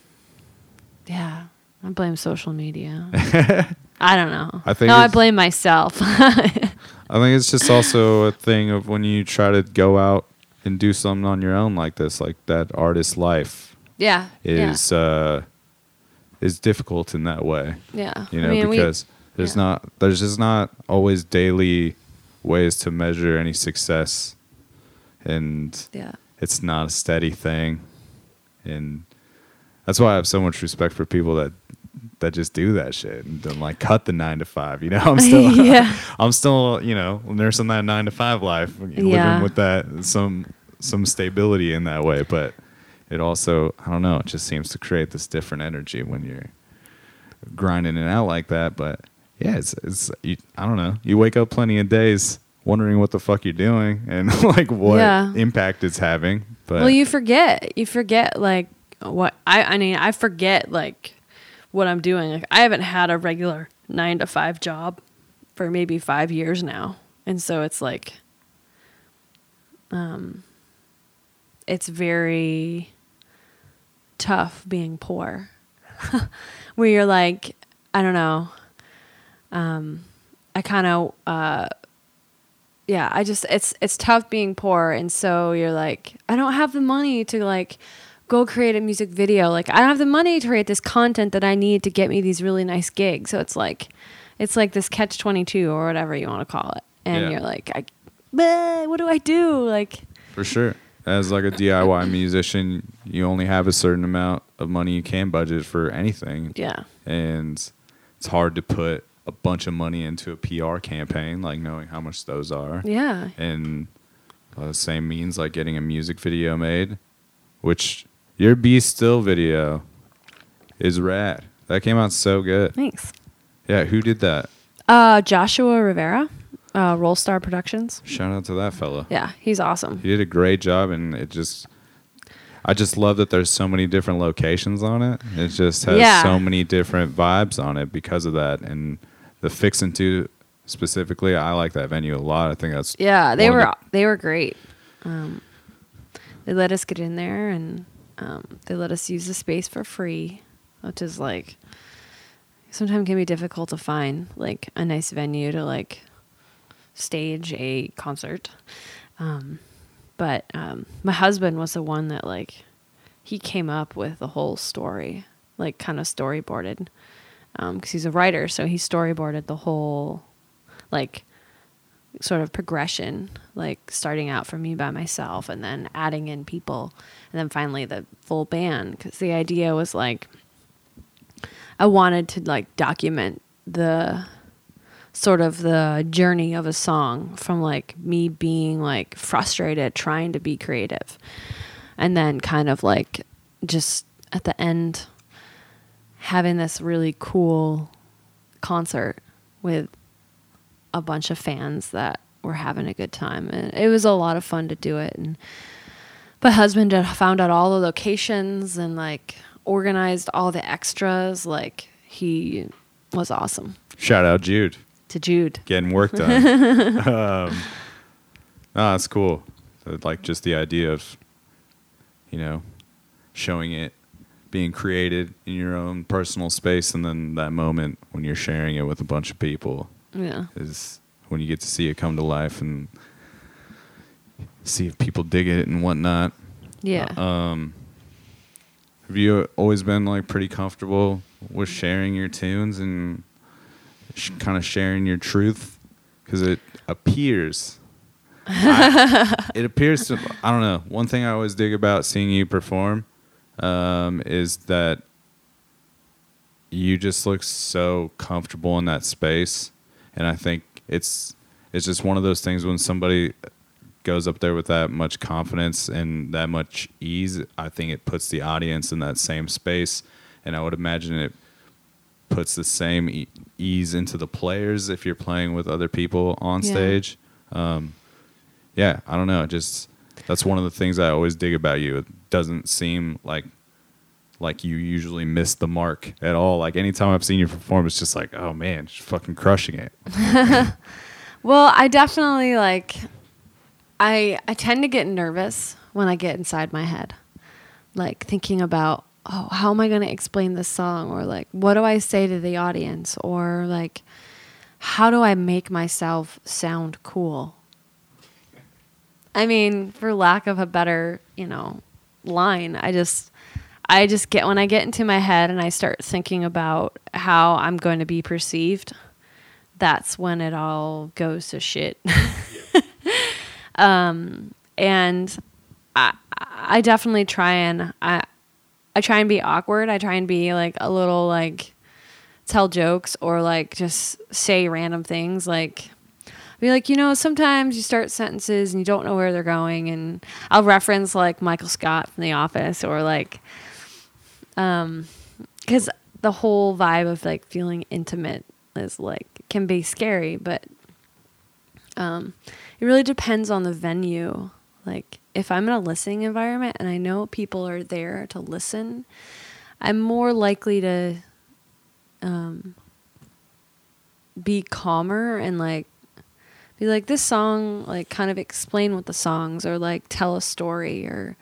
yeah, I blame social media. I don't know. I think no, I blame myself. I think it's just also a thing of when you try to go out and do something on your own like this, like that artist life yeah. is uh is difficult in that way. yeah. yeah. You know, I mean, we- because there's yeah. not there's just not always daily ways to measure any success and yeah. it's not a steady thing. And that's why I have so much respect for people that that just do that shit and don't like cut the nine to five. You know, I'm still Yeah. I'm still, you know, nursing that nine to five life, living Yeah. with that some some stability in that way. But it also, I don't know, it just seems to create this different energy when you're grinding it out like that. But yeah, it's it's you, I don't know. You wake up plenty of days wondering what the fuck you're doing and like what Yeah. impact it's having. But well, you forget. You forget like what I. I mean, I forget like what I'm doing. Like I haven't had a regular nine to five job for maybe five years now, and so it's like, um, it's very tough being poor, where you're like, I don't know. Um, I kind of uh yeah i just it's it's tough being poor and so you're like i don't have the money to like go create a music video like i don't have the money to create this content that i need to get me these really nice gigs so it's like it's like this catch 22 or whatever you want to call it and Yeah. you're like I, "Bleh, what do i do like for sure. As like a DIY musician, you only have a certain amount of money you can budget for anything. yeah and it's hard to put a bunch of money into a PR campaign, like knowing how much those are. yeah And uh, the same means like getting a music video made, which your Be Still video is rad. That came out so good. thanks Yeah, who did that? uh joshua rivera uh roll star productions Shout out to that fella. yeah he's awesome He did a great job, and it just. I just love that there's so many different locations on it. It just has Yeah. so many different vibes on it because of that. And the Fixin' To specifically, I like that venue a lot. I think that's Yeah, they were they were great. Um, they let us get in there and um, they let us use the space for free, which is like sometimes can be difficult to find like a nice venue to like stage a concert. Um, but um, my husband was the one that like he came up with the whole story, like kind of storyboarded, because he's a writer, so he storyboarded the whole like sort of progression, like starting out for me by myself and then adding in people and then finally the full band. Because the idea was like I wanted to like document the sort of the journey of a song from like me being like frustrated trying to be creative and then kind of like just at the end having this really cool concert with a bunch of fans that were having a good time and it was a lot of fun to do it and my husband had found out all the locations and like organized all the extras like he was awesome shout out Jude to jude getting work done. um, no, that's cool. Like just the idea of, you know, showing it being created in your own personal space, and then that moment when you're sharing it with a bunch of people yeah is when you get to see it come to life and see if people dig it and whatnot. yeah Um, have you always been like pretty comfortable with sharing your tunes and sh- kind of sharing your truth? Because it appears, I- it appears to. I don't know. One thing I always dig about seeing you perform um, is that you just look so comfortable in that space, and I think it's it's just one of those things when somebody goes up there with that much confidence and that much ease, I think it puts the audience in that same space. And I would imagine it puts the same e- ease into the players if you're playing with other people on Yeah. stage. Um, yeah, I don't know. Just that's one of the things I always dig about you. It doesn't seem like like you usually miss the mark at all. Like anytime I've seen you perform, it's just like, oh man, just fucking crushing it. Well, I definitely like I I tend to get nervous when I get inside my head. Like thinking about, oh, how am I to explain this song or like what do I say to the audience or like how do I make myself sound cool? I mean, for lack of a better, you know, line, I just I just get when I get into my head and I start thinking about how I'm going to be perceived that's when it all goes to shit. um, and I, I definitely try and I, I try and be awkward. I try and be like a little like tell jokes or like just say random things like be like you know sometimes you start sentences and you don't know where they're going and I'll reference like Michael Scott from The Office or like um because the whole vibe of like feeling intimate is like can be scary, but um, it really depends on the venue. Like if I'm in a listening environment and I know people are there to listen, I'm more likely to um, be calmer and like be like this song like kind of explain what the songs or like tell a story or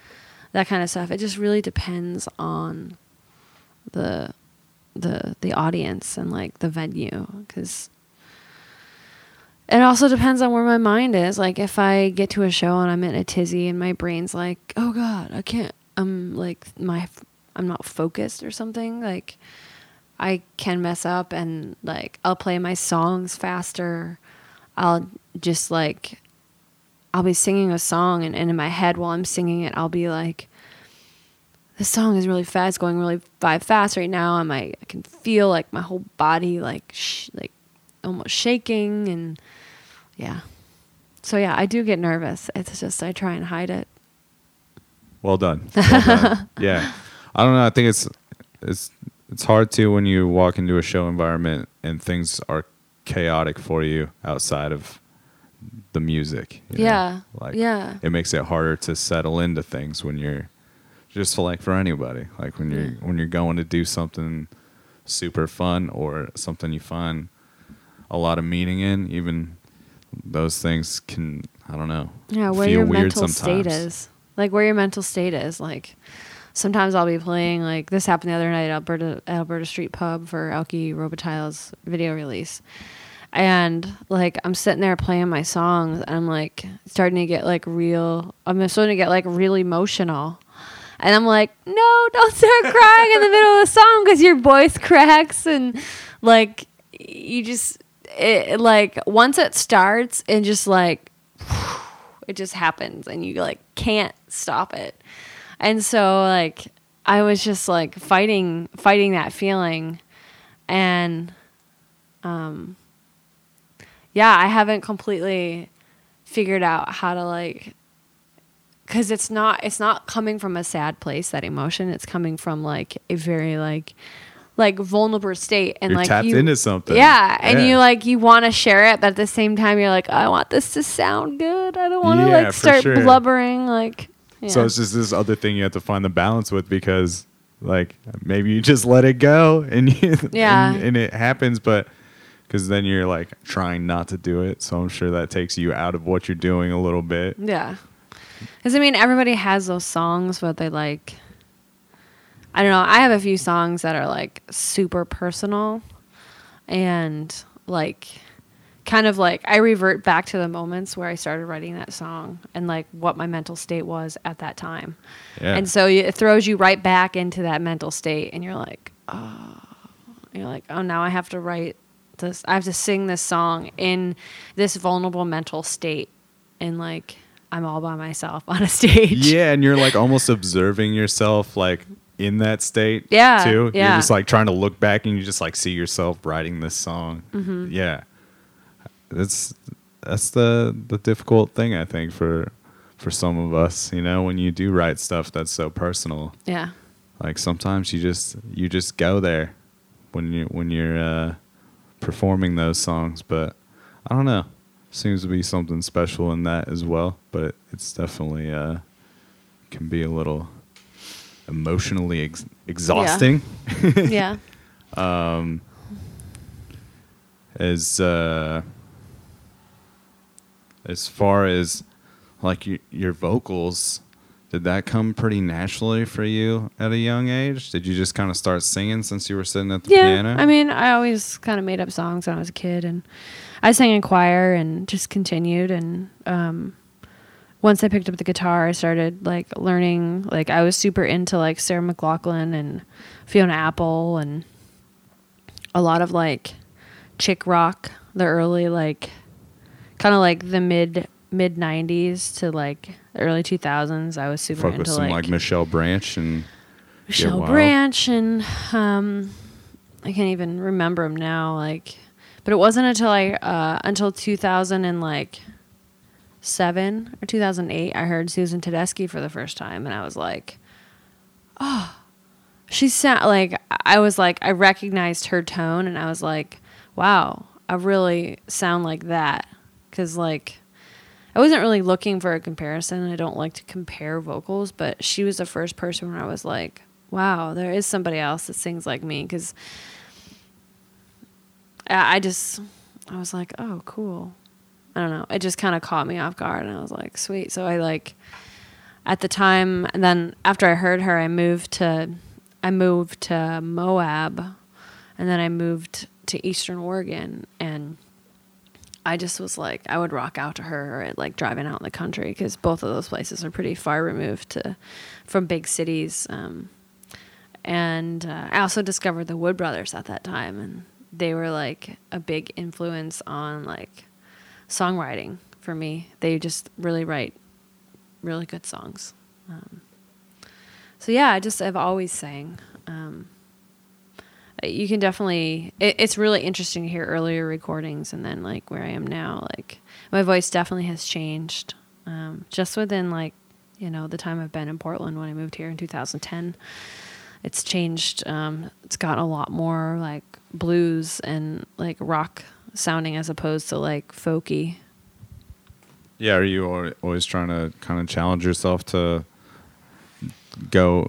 that kind of stuff. It just really depends on the the the audience and like the venue because it also depends on where my mind is. Like if i get to a show and i'm in a tizzy and my brain's like oh god i can't i'm like my i'm not focused or something like i can mess up and like i'll play my songs faster. I'll just like i'll be singing a song and, and in my head while i'm singing it i'll be like this song is really fast, going really five fast right now, and my I can feel like my whole body like sh- like almost shaking, and yeah. So yeah, I do get nervous. It's just I try and hide it. Well done. Well done. yeah. I don't know. I think it's it's it's hard to when you walk into a show environment and things are chaotic for you outside of the music. you know? Yeah. Like Yeah. it makes it harder to settle into things when you're just for like for anybody. Like when you're when you're going to do something super fun or something you find a lot of meaning in, even those things can I don't know. Yeah, where your mental state is. Like where your mental state is. Like sometimes I'll be playing like this happened the other night at Alberta Alberta Street Pub for Alki Robitaille's video release. And like I'm sitting there playing my songs and I'm like starting to get like real I'm starting to get like really emotional. And I'm like, no, don't start crying in the middle of the song because your voice cracks. And like you just it, like once it starts and just like it just happens and you like can't stop it. And so like i was just like fighting fighting that feeling. And um yeah i haven't completely figured out how to like because it's not it's not coming from a sad place that emotion it's coming from like a very like like vulnerable state and You're like tapped you, into something. yeah and Yeah. you like you want to share it but at the same time you're like i want this to sound good i don't want to Yeah, like start sure. blubbering like yeah. So it's just this other thing you have to find the balance with because like maybe you just let it go and you, Yeah. and, and it happens, but because then you're like trying not to do it. So I'm sure that takes you out of what you're doing a little bit. Yeah. Because, I mean, everybody has those songs where they like, I don't know. I have a few songs that are like super personal and like kind of like I revert back to the moments where I started writing that song and like what my mental state was at that time. Yeah. And so it throws you right back into that mental state and you're like, oh, you're like, oh, now I have to write this. I have to sing this song in this vulnerable mental state. And like, I'm all by myself on a stage. yeah, and you're like almost observing yourself like in that state. Yeah, Too. yeah. You're just like trying to look back and you just like see yourself writing this song. Mm-hmm. Yeah. That's that's the the difficult thing I think for for some of us, you know, when you do write stuff that's so personal. Yeah. Like sometimes you just you just go there when you when you're uh, performing those songs, but I don't know. Seems to be something special in that as well. But it's definitely uh, can be a little emotionally ex- exhausting. yeah. Um. as uh, as far as like y- your vocals, did that come pretty naturally for you at a young age? Did you just kind of start singing since you were sitting at the Yeah. piano? I mean, I always kind of made up songs when I was a kid, and I sang in choir and just continued. And um, once I picked up the guitar, I started like learning. Like I was super into like Sarah McLachlan and Fiona Apple and a lot of like chick rock, the early like kind of like the mid mid '90s to like early 2000s. I was super fuck with into some like, like Michelle Branch and Michelle. Branch and um, I can't even remember them now. Like, but it wasn't until I uh, until 2000 and like seven or 2008 I heard Susan Tedeschi for the first time, and I was like, oh, she sound like I was like I recognized her tone, and I was like, wow, I really sound like that because like. I wasn't really looking for a comparison. I don't like to compare vocals, but she was the first person where I was like, wow, there is somebody else that sings like me. Because I just, I was like, oh, cool. I don't know. It just kind of caught me off guard, and I was like, sweet. So I like, at the time, and then after I heard her, I moved to, I moved to Moab, and then I moved to Eastern Oregon, and I just was like, I would rock out to her or like driving out in the country because both of those places are pretty far removed to, from big cities. Um, and uh, I also discovered the Wood Brothers at that time, and they were like a big influence on like songwriting for me. They just really write really good songs. Um, so yeah, I just I've always sang. Um, you can definitely it, it's really interesting to hear earlier recordings and then like where i am now like my voice definitely has changed um, just within like you know the time i've been in portland when i moved here in 2010 it's changed um, it's gotten a lot more like blues and like rock sounding as opposed to like folky yeah, are you always trying to kind of challenge yourself to go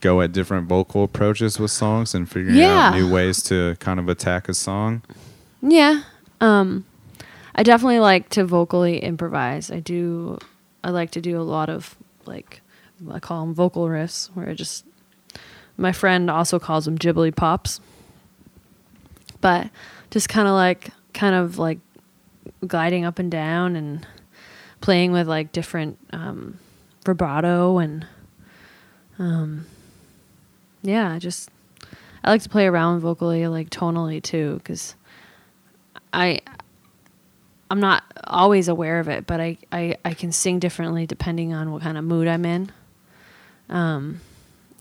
go at different vocal approaches with songs and figuring out new ways to kind of attack a song? Yeah. Um I definitely like to vocally improvise. I do I like to do a lot of like I call them vocal riffs where I just my friend also calls them ghibli pops. But just kind of like kind of like gliding up and down and playing with like different um vibrato and um yeah, just I like to play around vocally, like tonally too, because I I'm not always aware of it, but I, I I can sing differently depending on what kind of mood I'm in, um,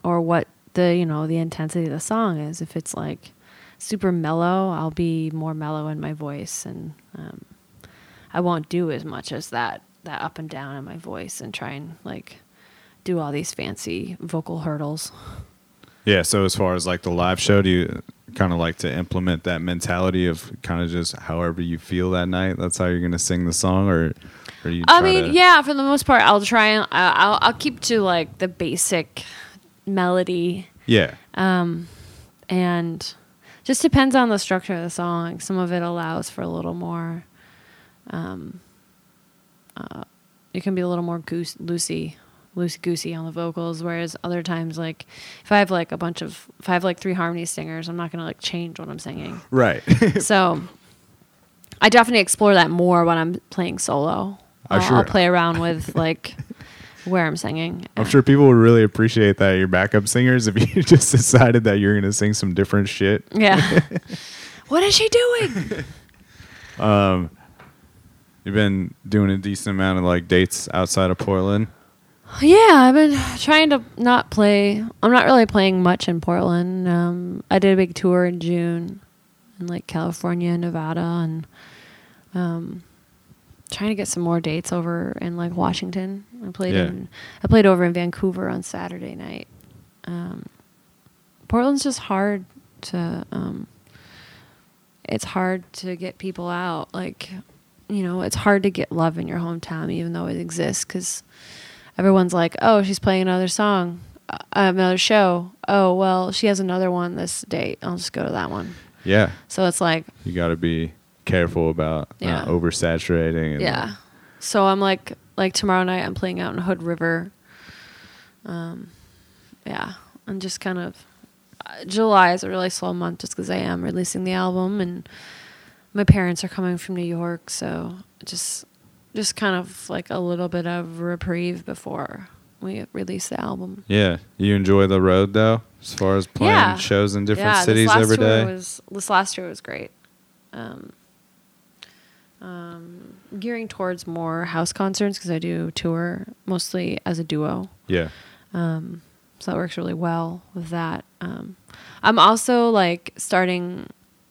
or what the you know the intensity of the song is. If it's like super mellow, I'll be more mellow in my voice, and um, I won't do as much as that that up and down in my voice and try and like do all these fancy vocal hurdles. Yeah, so as far as like the live show, do you kind of like to implement that mentality of kind of just however you feel that night? That's how you're going to sing the song, or, or you? I mean, yeah, for the most part, I'll try and I'll I'll keep to like the basic melody, yeah, and just depends on the structure of the song. Some of it allows for a little more. Um, uh, it can be a little more goose loosey, loosey goosey on the vocals, whereas other times, like if I have like a bunch of if I have like three harmony singers, I'm not gonna like change what I'm singing. right. so I definitely explore that more when I'm playing solo. I'm I'll, sure- I'll play around with like where I'm singing. I'm sure people would really appreciate that your backup singers if you just decided that you're going to sing some different shit. Yeah. what is she doing? um, You've been doing a decent amount of like dates outside of Portland. Yeah, I've been trying to not play. I'm not really playing much in Portland. Um, I did a big tour in June in like California, Nevada, and um, trying to get some more dates over in like Washington. I played Yeah. in I played over in Vancouver on Saturday night. Um, Portland's just hard to. Um, it's hard to get people out. Like you know, it's hard to get love in your hometown, even though it exists, because everyone's like, oh, she's playing another song, uh, another show. Oh, well, she has another one this date. I'll just go to that one. Yeah. So it's like, You got to be careful about Yeah. not oversaturating. And yeah. So I'm like, like tomorrow night, I'm playing out in Hood River. Um, yeah, I'm just kind of. Uh, July is a really slow month just because I am releasing the album and my parents are coming from New York, so just just kind of like a little bit of reprieve before we release the album. Yeah. You enjoy the road though, as far as playing Yeah. shows in different yeah, cities this last every day. Was, this last tour was great. Um, um, gearing towards more house concerts because I do tour mostly as a duo. yeah. Um, so that works really well with that. Um, I'm also like starting.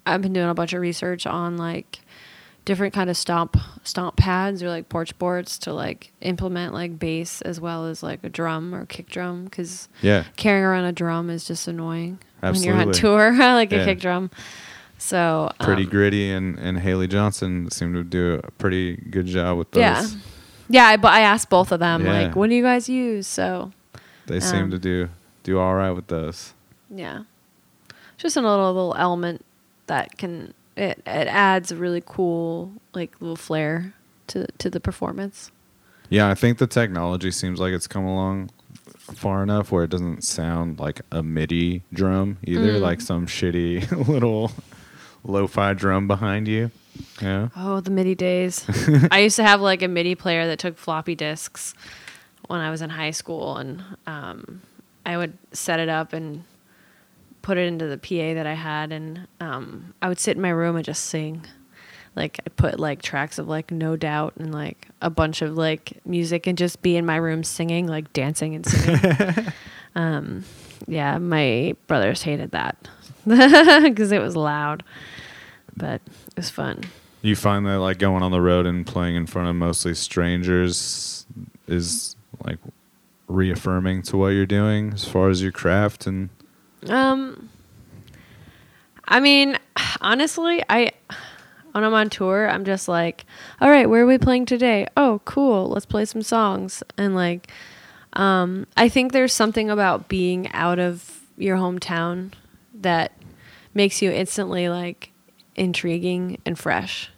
I've been doing a bunch of research on like different kind of stomp stomp pads or like porch boards to like implement like bass as well as like a drum or kick drum because Yeah. carrying around a drum is just annoying when you're on tour, like Yeah. a kick drum. So Pretty um, gritty and, and Haley Johnsen seem to do a pretty good job with those. Yeah, yeah. I, but I asked both of them Yeah. like, what do you guys use? So They seem Um, to do do all right with those. yeah, just another little little element that can it it adds a really cool like little flair to to the performance. Yeah, I think the technology seems like it's come along far enough where it doesn't sound like a MIDI drum either, Mm. like some shitty little lo-fi drum behind you. Yeah. Oh, the MIDI days. I used to have like a MIDI player that took floppy disks when I was in high school, and um, I would set it up and put it into the PA that I had, and um, I would sit in my room and just sing. Like I put like tracks of like No Doubt and like a bunch of like music, and just be in my room singing, like dancing and singing. um, yeah, my brothers hated that because it was loud, but it was fun. You find that like going on the road and playing in front of mostly strangers is like reaffirming to what you're doing as far as your craft and Um, I mean, honestly, I when I'm on tour, I'm just like, all right, where are we playing today? Oh, cool, let's play some songs. And like, um, I think there's something about being out of your hometown that makes you instantly like intriguing and fresh.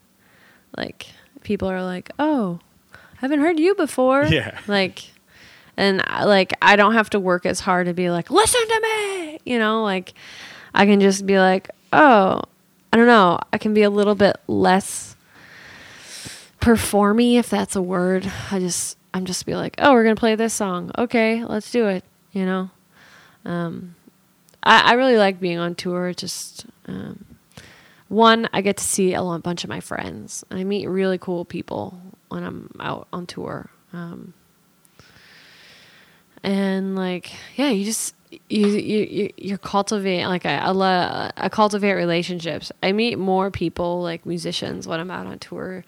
Like people are like, oh, I haven't heard you before. Yeah. Like, and I- like I don't have to work as hard to be like, listen to me. You know, like I can just be like, oh, I don't know. I can be a little bit less performy if that's a word. I just I'm just be like, oh, we're gonna play this song. Okay, let's do it. You know, um, I I really like being on tour. Just um, one, I get to see a bunch of my friends. I meet really cool people when I'm out on tour. Um, and like, yeah, you just you you you you're cultivating like I I, lo- I cultivate relationships. I meet more people like musicians when I'm out on tour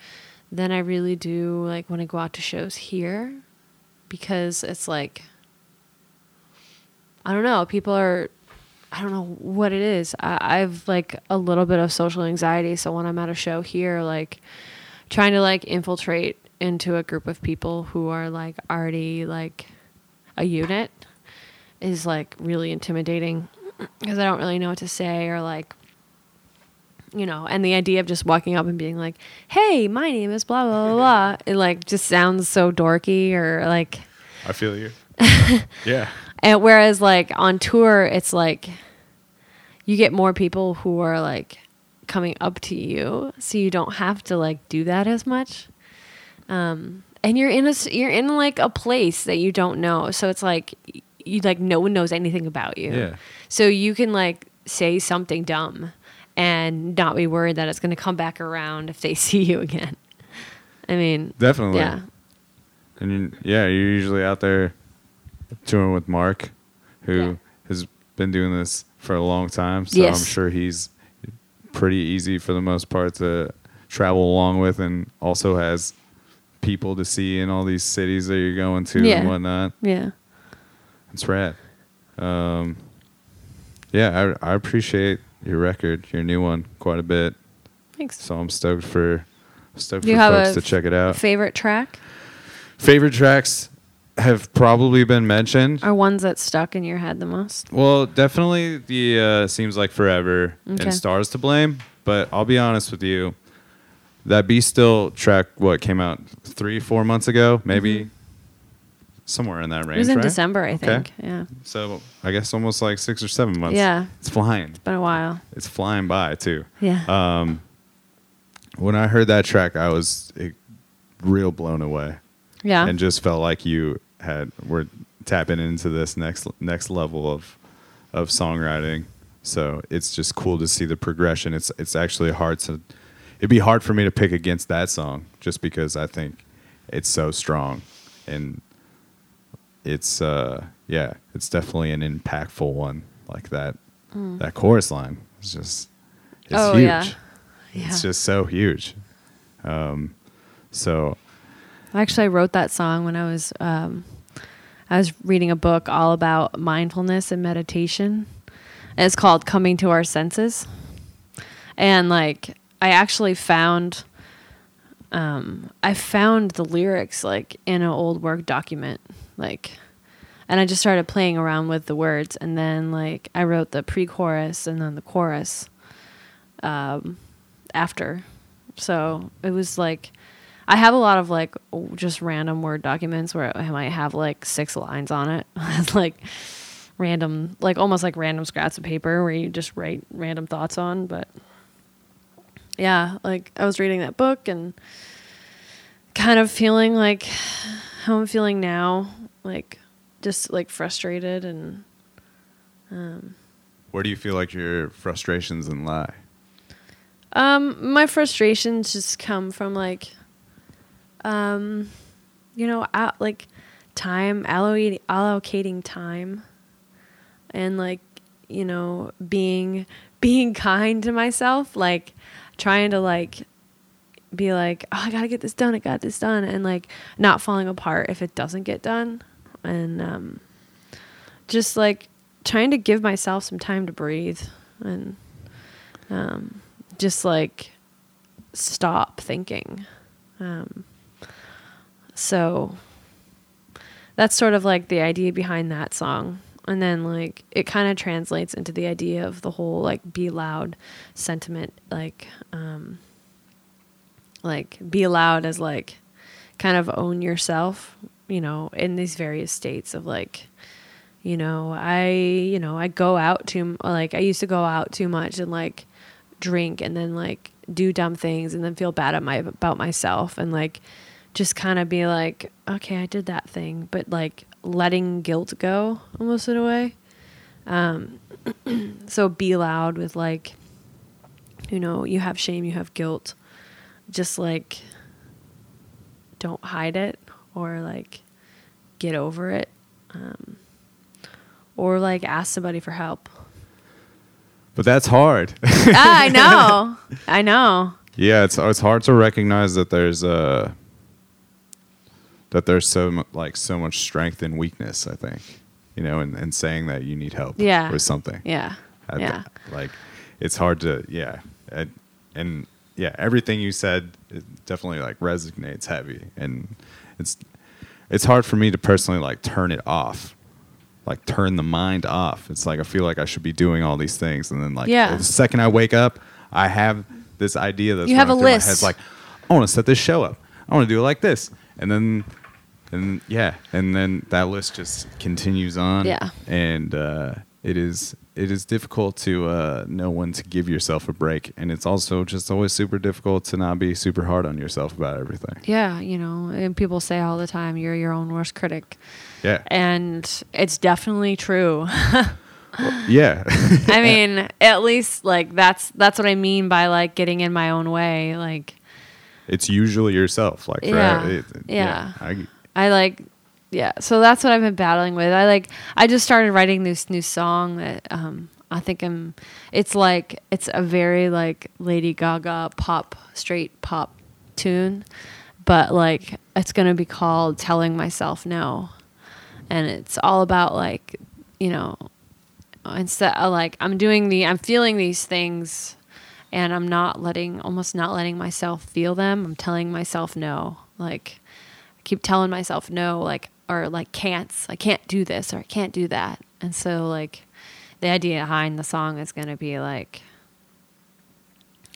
than I really do like when I go out to shows here, because it's like I don't know. People are I don't know what it is. I, I've like a little bit of social anxiety, so when I'm at a show here, like trying to like infiltrate into a group of people who are like already like a unit is like really intimidating because I don't really know what to say or like you know, and the idea of just walking up and being like, "Hey, my name is blah blah blah,", blah it like just sounds so dorky or like I feel you. yeah. And whereas like on tour, it's like you get more people who are like coming up to you, so you don't have to like do that as much. Um, and you're in a you're in like a place that you don't know, so it's like you like no one knows anything about you. Yeah. So you can like say something dumb and not be worried that it's going to come back around if they see you again. I mean, Definitely. yeah, And yeah, you're usually out there touring with Mark, who Yeah. has been doing this for a long time. So Yes. I'm sure he's pretty easy for the most part to travel along with, and also has people to see in all these cities that you're going to Yeah. and whatnot. yeah. It's rad. Um, yeah, I, I appreciate your record, your new one, quite a bit. Thanks. So I'm stoked for Stoked Do you for have folks to check it out. Favorite track Favorite tracks have probably been mentioned. Are ones that stuck in your head the most? Well, definitely the uh, seems like forever Okay. and stars to blame. But I'll be honest with you, that Be Still track, what came out three, four months ago, maybe somewhere in that range. Mm-hmm. It was in right? December, I Okay. think. Yeah. So I guess almost like six or seven months. Yeah. it's flying. It's been a while. It's flying by too. Yeah. Um, when I heard that track, I was eh, real blown away yeah. and just felt like you had were tapping into this next next level of of songwriting. So it's just cool to see the progression. It's it's actually hard to it'd be hard for me to pick against that song just because I think it's so strong and it's uh yeah, it's definitely an impactful one like that. That chorus line is just it's Mm. Oh, huge. yeah. yeah. It's just so huge. Um so Actually, I wrote that song when I was um, I was reading a book all about mindfulness and meditation. It's called Coming to Our Senses. And like I actually found um, I found the lyrics like in an old work document, like and I just started playing around with the words and then like I wrote the pre-chorus and then the chorus um, after. So it was like I have a lot of like just random word documents where I might have like six lines on it. It's like random, like almost like random scraps of paper where you just write random thoughts on. But yeah, like I was reading that book and kind of feeling like how I'm feeling now, like just like frustrated and Um, where do you feel like your frustrations and lie? Um, my frustrations just come from like, um, you know, a like time allocating allocating time, and like you know being being kind to myself, like trying to like be like, oh, I gotta get this done, I got this done, and like not falling apart if it doesn't get done, and um, just like trying to give myself some time to breathe and um, just like stop thinking. Um, so that's sort of like the idea behind that song. And then like it kind of translates into the idea of the whole like be loud sentiment, like um, like be loud as like kind of own yourself, you know, in these various states of like you know i you know i go out too like i used to go out too much and like drink and then like do dumb things and then feel bad my about myself and like just kind of be like okay i did that thing but like letting guilt go almost in a way um so be loud with like you know you have shame you have guilt just like don't hide it or like get over it um, or like ask somebody for help. But that's hard. ah, I know. I know. yeah, it's it's hard to recognize that there's uh that there's so mu- like so much strength and weakness. I think you know, and and saying that you need help Yeah. with something. Yeah. I- yeah. like it's hard to yeah, and, and yeah, everything you said it definitely like resonates heavy, and it's it's hard for me to personally like turn it off. Like turn the mind off. It's like I feel like I should be doing all these things, and then like Yeah. the second I wake up, I have this idea that's You have a list. It's like I want to set this show up. I want to do it like this, and then and yeah, and then that list just continues on. Yeah. and uh, it is it is difficult to uh, know when to give yourself a break, and it's also just always super difficult to not be super hard on yourself about everything. Yeah, you know, and people say all the time, you're your own worst critic. Yeah, And it's definitely true. yeah, I mean, at least like that's that's what I mean by like getting in my own way. Like it's usually yourself. Like Yeah. it- Yeah. I, I like yeah, so that's what I've been battling with. I like I just started writing this new song that um I think I'm it's like it's a very like Lady Gaga pop straight pop tune, but like it's going to be called Telling Myself No. And it's all about like, you know, instead of like I'm doing the I'm feeling these things and I'm not letting almost not letting myself feel them. I'm telling myself no. Like I keep telling myself no like or like can't. I can't do this or I can't do that. And so like the idea behind the song is going to be like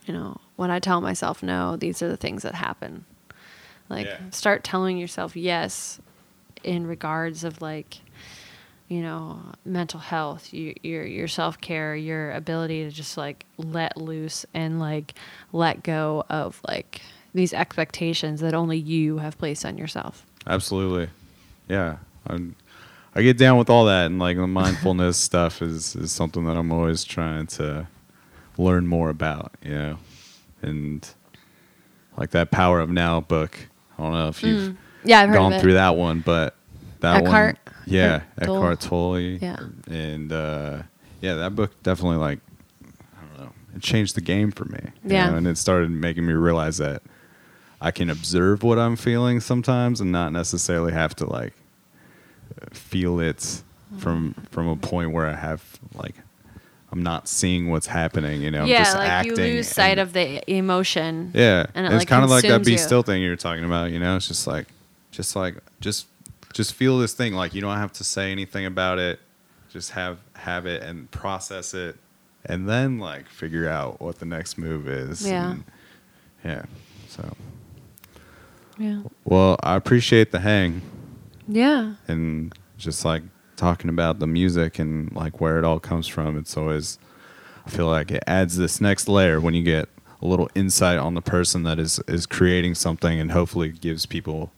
you know, when I tell myself no, these are the things that happen. Like Yeah. start telling yourself yes in regards of like you know mental health you, your your self-care your ability to just like let loose and like let go of like these expectations that only you have placed on yourself Absolutely. Yeah. I'm, I get down with all that, and like the mindfulness stuff is, is something that I'm always trying to learn more about, you know? And like that Power of Now book. I don't know if you've mm. yeah i've heard gone through that one, but that Eckhart? one. Yeah. Or? Eckhart Tolle. Yeah. And uh, yeah, that book definitely like, I don't know, it changed the game for me. you Yeah. know, and it started making me realize that I can observe what I'm feeling sometimes and not necessarily have to like feel it from from a point where I have like I'm not seeing what's happening, you know. I'm yeah just like acting you lose sight and- of the emotion Yeah. and it, it's like, kind of like that be you. still thing you were talking about, you know? It's just like just like just just feel this thing like you don't have to say anything about it. Just have have it and process it and then like figure out what the next move is. Yeah. and- yeah. So yeah well, I appreciate the hang yeah and just like talking about the music and like where it all comes from. It's always I feel like it adds this next layer when you get a little insight on the person that is is creating something and hopefully gives people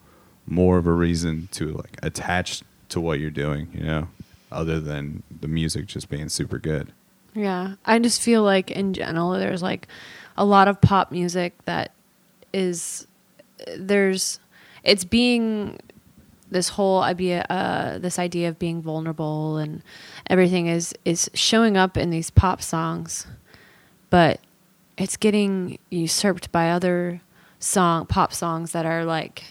more of a reason to like attach to what you're doing, you know, other than the music just being super good. Yeah, I just feel like in general there's like a lot of pop music that is there's it's being this whole idea uh this idea of being vulnerable and everything is is showing up in these pop songs but it's getting usurped by other song pop songs that are like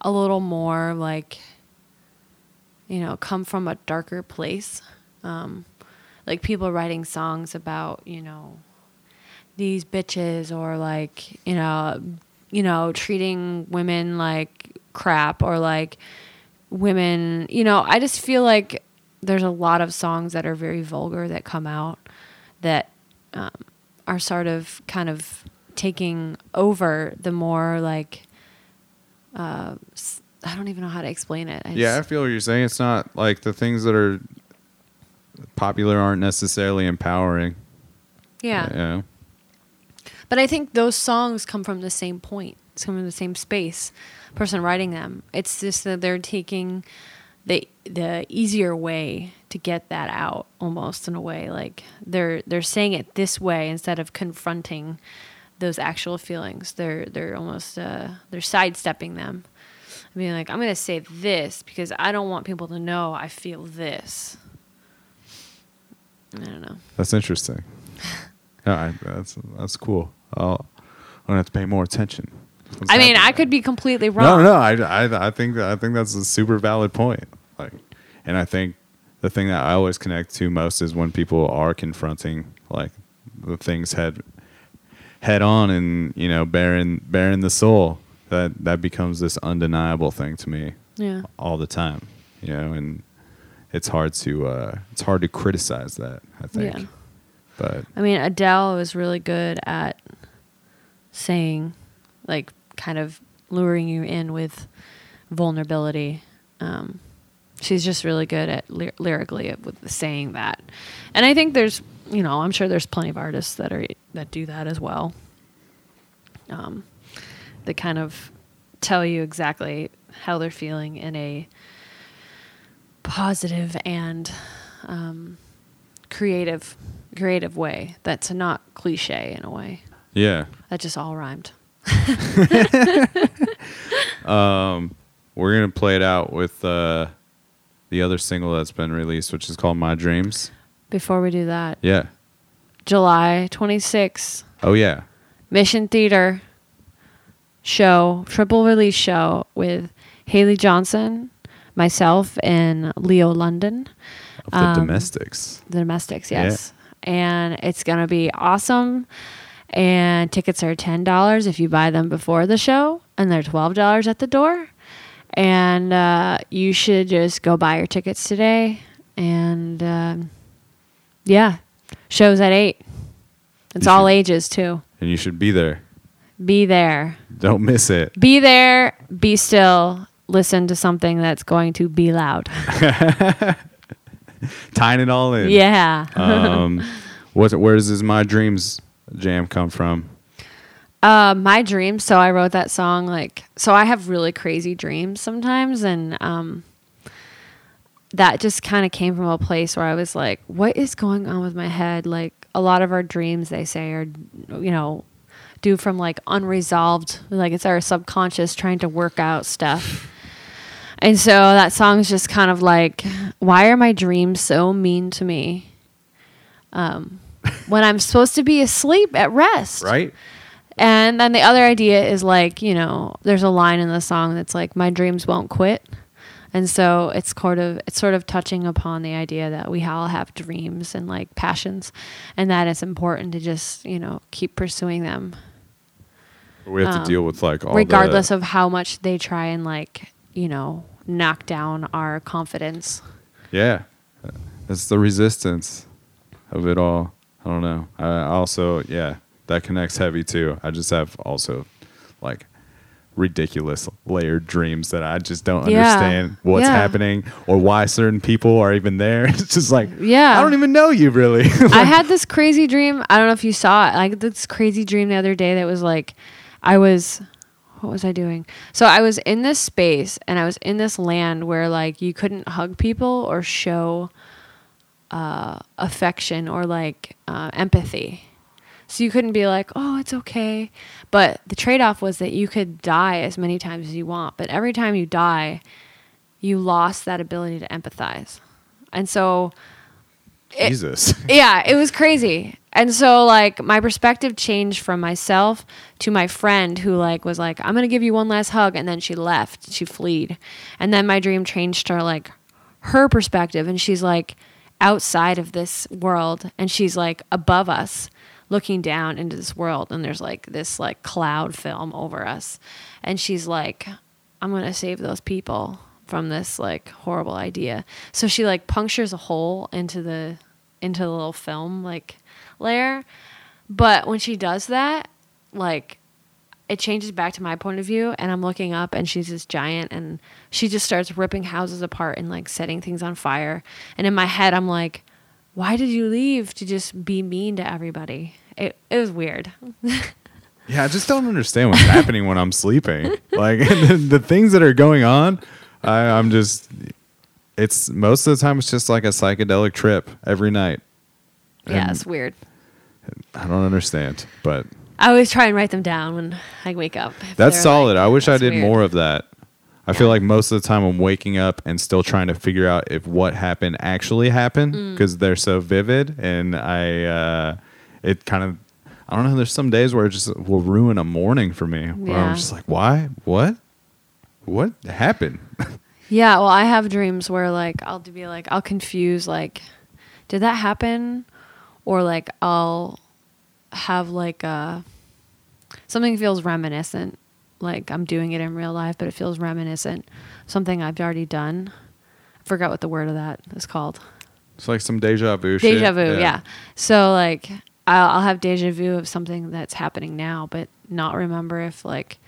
a little more like you know come from a darker place. Um like people writing songs about you know these bitches or like you know you know treating women like crap or like women you know i just feel like there's a lot of songs that are very vulgar that come out that um, are sort of kind of taking over the more like uh, i don't even know how to explain it I Yeah, I feel what you're saying. It's not like the things that are popular aren't necessarily empowering. yeah Yeah. But I think those songs come from the same point. It's come from the same space. Person writing them. It's just that they're taking the the easier way to get that out almost in a way. Like they're they're saying it this way instead of confronting those actual feelings. They're they're almost uh, they're sidestepping them. I mean, like, I'm gonna say this because I don't want people to know I feel this. I don't know. That's interesting. All right, that's that's cool. I'll, I'm gonna have to pay more attention. What's I mean, I could be completely wrong. no, I, I, I think I think that's a super valid point. Like, and I think the thing that I always connect to most is when people are confronting like the things head head on and you know bearing bearing the soul. That that becomes this undeniable thing to me Yeah. all the time. You know, and it's hard to uh, it's hard to criticize that. I think, Yeah. but I mean, Adele was really good at saying, like, kind of luring you in with vulnerability. Um, she's just really good at ly- lyrically at- with saying that, and I think there's, you know, I'm sure there's plenty of artists that are that do that as well. Um, that kind of tell you exactly how they're feeling in a positive and um, creative creative way that's not cliche in a way yeah, that just all rhymed Um, we're gonna play it out with uh, the other single that's been released, which is called "My Dreams." Before we do that Yeah. july 26th Oh yeah. mission theater show triple release show with Haley Johnsen myself and leo london Of the Um, domestics. the domestics yes and it's gonna be awesome and tickets are ten dollars if you buy them before the show, and they're twelve dollars at the door. And uh, you should just go buy your tickets today. And um yeah, shows at eight. It's You all should- ages too. And you should be there. Be there. Don't miss it. Be there. Be still. Listen to something that's going to be loud. Tying it all in. yeah. Um, what's where does this My Dreams jam come from? Uh, my dreams. So I wrote that song like so. I have really crazy dreams sometimes, and um, that just kind of came from a place where I was like, "What is going on with my head?" Like a lot of our dreams, they say, are you know, due from like unresolved, like it's our subconscious trying to work out stuff. And so that song's just kind of like, why are my dreams so mean to me? Um, when I'm supposed to be asleep at rest, Right? and then the other idea is like, you know, there's a line in the song that's like, "My dreams won't quit," and so it's sort of it's sort of touching upon the idea that we all have dreams and like passions, and that it's important to just you know keep pursuing them, We have to Um, deal with like all regardless the, of how much they try and like you know knock down our confidence. Yeah. It's the resistance of it all. I don't know. I also, yeah, that connects heavy too. I just have also like ridiculous layered dreams that I just don't Yeah. understand what's Yeah. happening or why certain people are even there. It's just like, Yeah. I don't even know you really. I had this crazy dream. I don't know if you saw it. Like this crazy dream the other day that was like I was what was I doing? So I was in this space and I was in this land where like you couldn't hug people or show uh, affection or like uh, empathy. So you couldn't be like, "Oh, it's okay." But the trade-off was that you could die as many times as you want, but every time you die, you lost that ability to empathize. And so Jesus. yeah, it was crazy. And so like my perspective changed from myself to my friend who like was like, I'm gonna give you one last hug and then she left. She fled. And then my dream changed to like her perspective and she's like outside of this world and she's like above us looking down into this world and there's like this like cloud film over us. And she's like i'm gonna save those people from this like horrible idea. So she like punctures a hole into the into the little film like layer. But when she does that like it changes back to my point of view and i'm looking up and she's this giant and she just starts ripping houses apart and like setting things on fire. And in my head i'm like why did you leave to just be mean to everybody it, it was weird Yeah, I just don't understand what's happening when I'm sleeping. Like the, the things that are going on, I, I'm just. It's most of the time it's just like a psychedelic trip every night. yeah it's weird I don't understand, but i always try and write them down when i wake up that's solid. like, I wish I did weird." more of that. I feel like most of the time I'm waking up and still trying to figure out if what happened actually happened Mm. because they're so vivid, and I uh, it kind of I don't know. There's some days where it just will ruin a morning for me. Where Yeah. I'm just like, why? What? What happened? Yeah, well, I have dreams where like I'll be like I'll confuse like, did that happen, or like I'll have like uh something feels reminiscent, like I'm doing it in real life, but it feels reminiscent, something I've already done. I forgot what the word of that is called. It's like some deja vu. shit. Deja vu, yeah. So like I'll, I'll have deja vu of something that's happening now, but not remember if like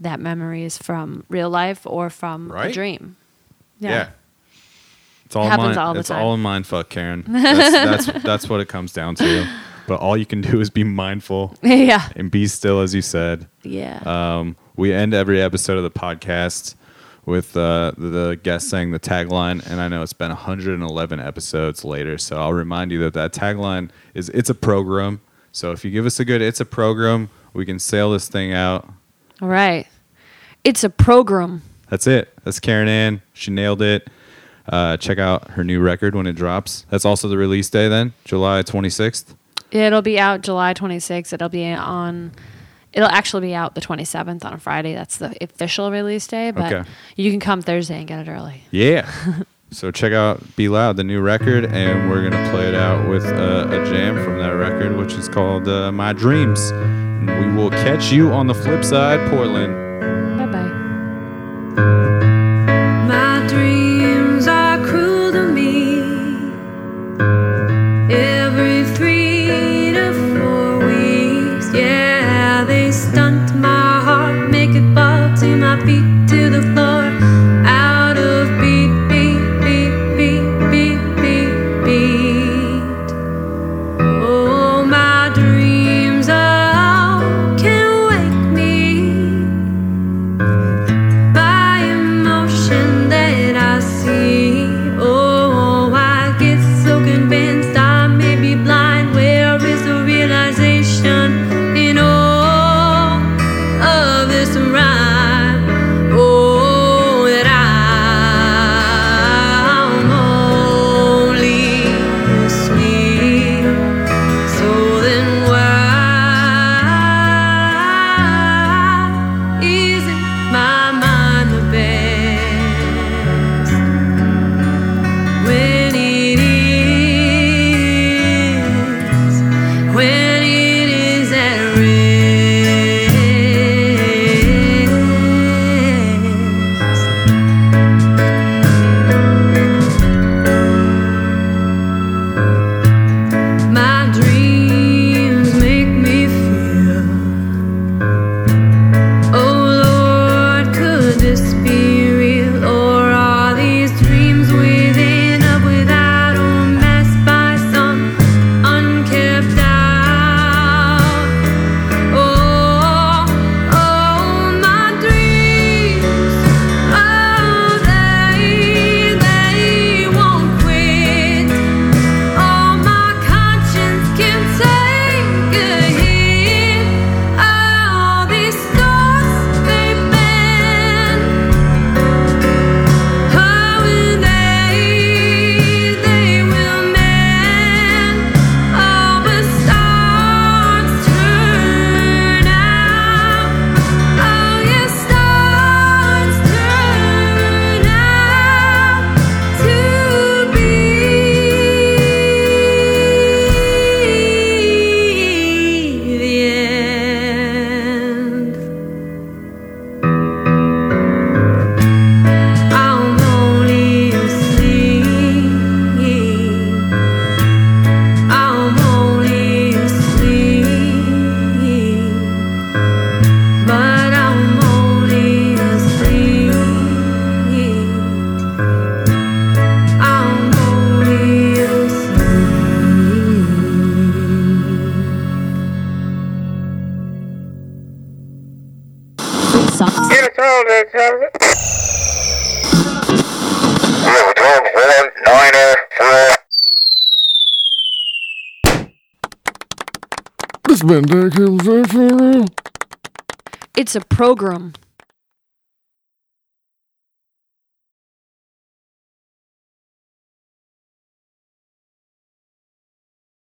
that memory is from real life or from a dream. Yeah. It's all Happens mind, all the it's time. all in mind fuck, Karen. That's, that's that's what it comes down to. But all you can do is be mindful yeah. and be still, as you said. Yeah. Um, we end every episode of the podcast with uh, the, guest saying the tagline, and I know it's been 111 episodes later, so I'll remind you that that tagline is "It's a program." So if you give us a good "It's a program," we can sail this thing out. All right. It's a program. That's it. That's Karen Ann. She nailed it. Uh, check out her new record when it drops. That's also the release day then, July 26th. It'll be out July 26th. It'll be on. It'll actually be out the 27th on a Friday. That's the official release day, but okay. you can come Thursday and get it early. Yeah. so check out Be Loud, the new record, and we're going to play it out with uh, a jam from that record, which is called uh, My Dreams. And we will catch you on the flip side, Portland. Bye bye.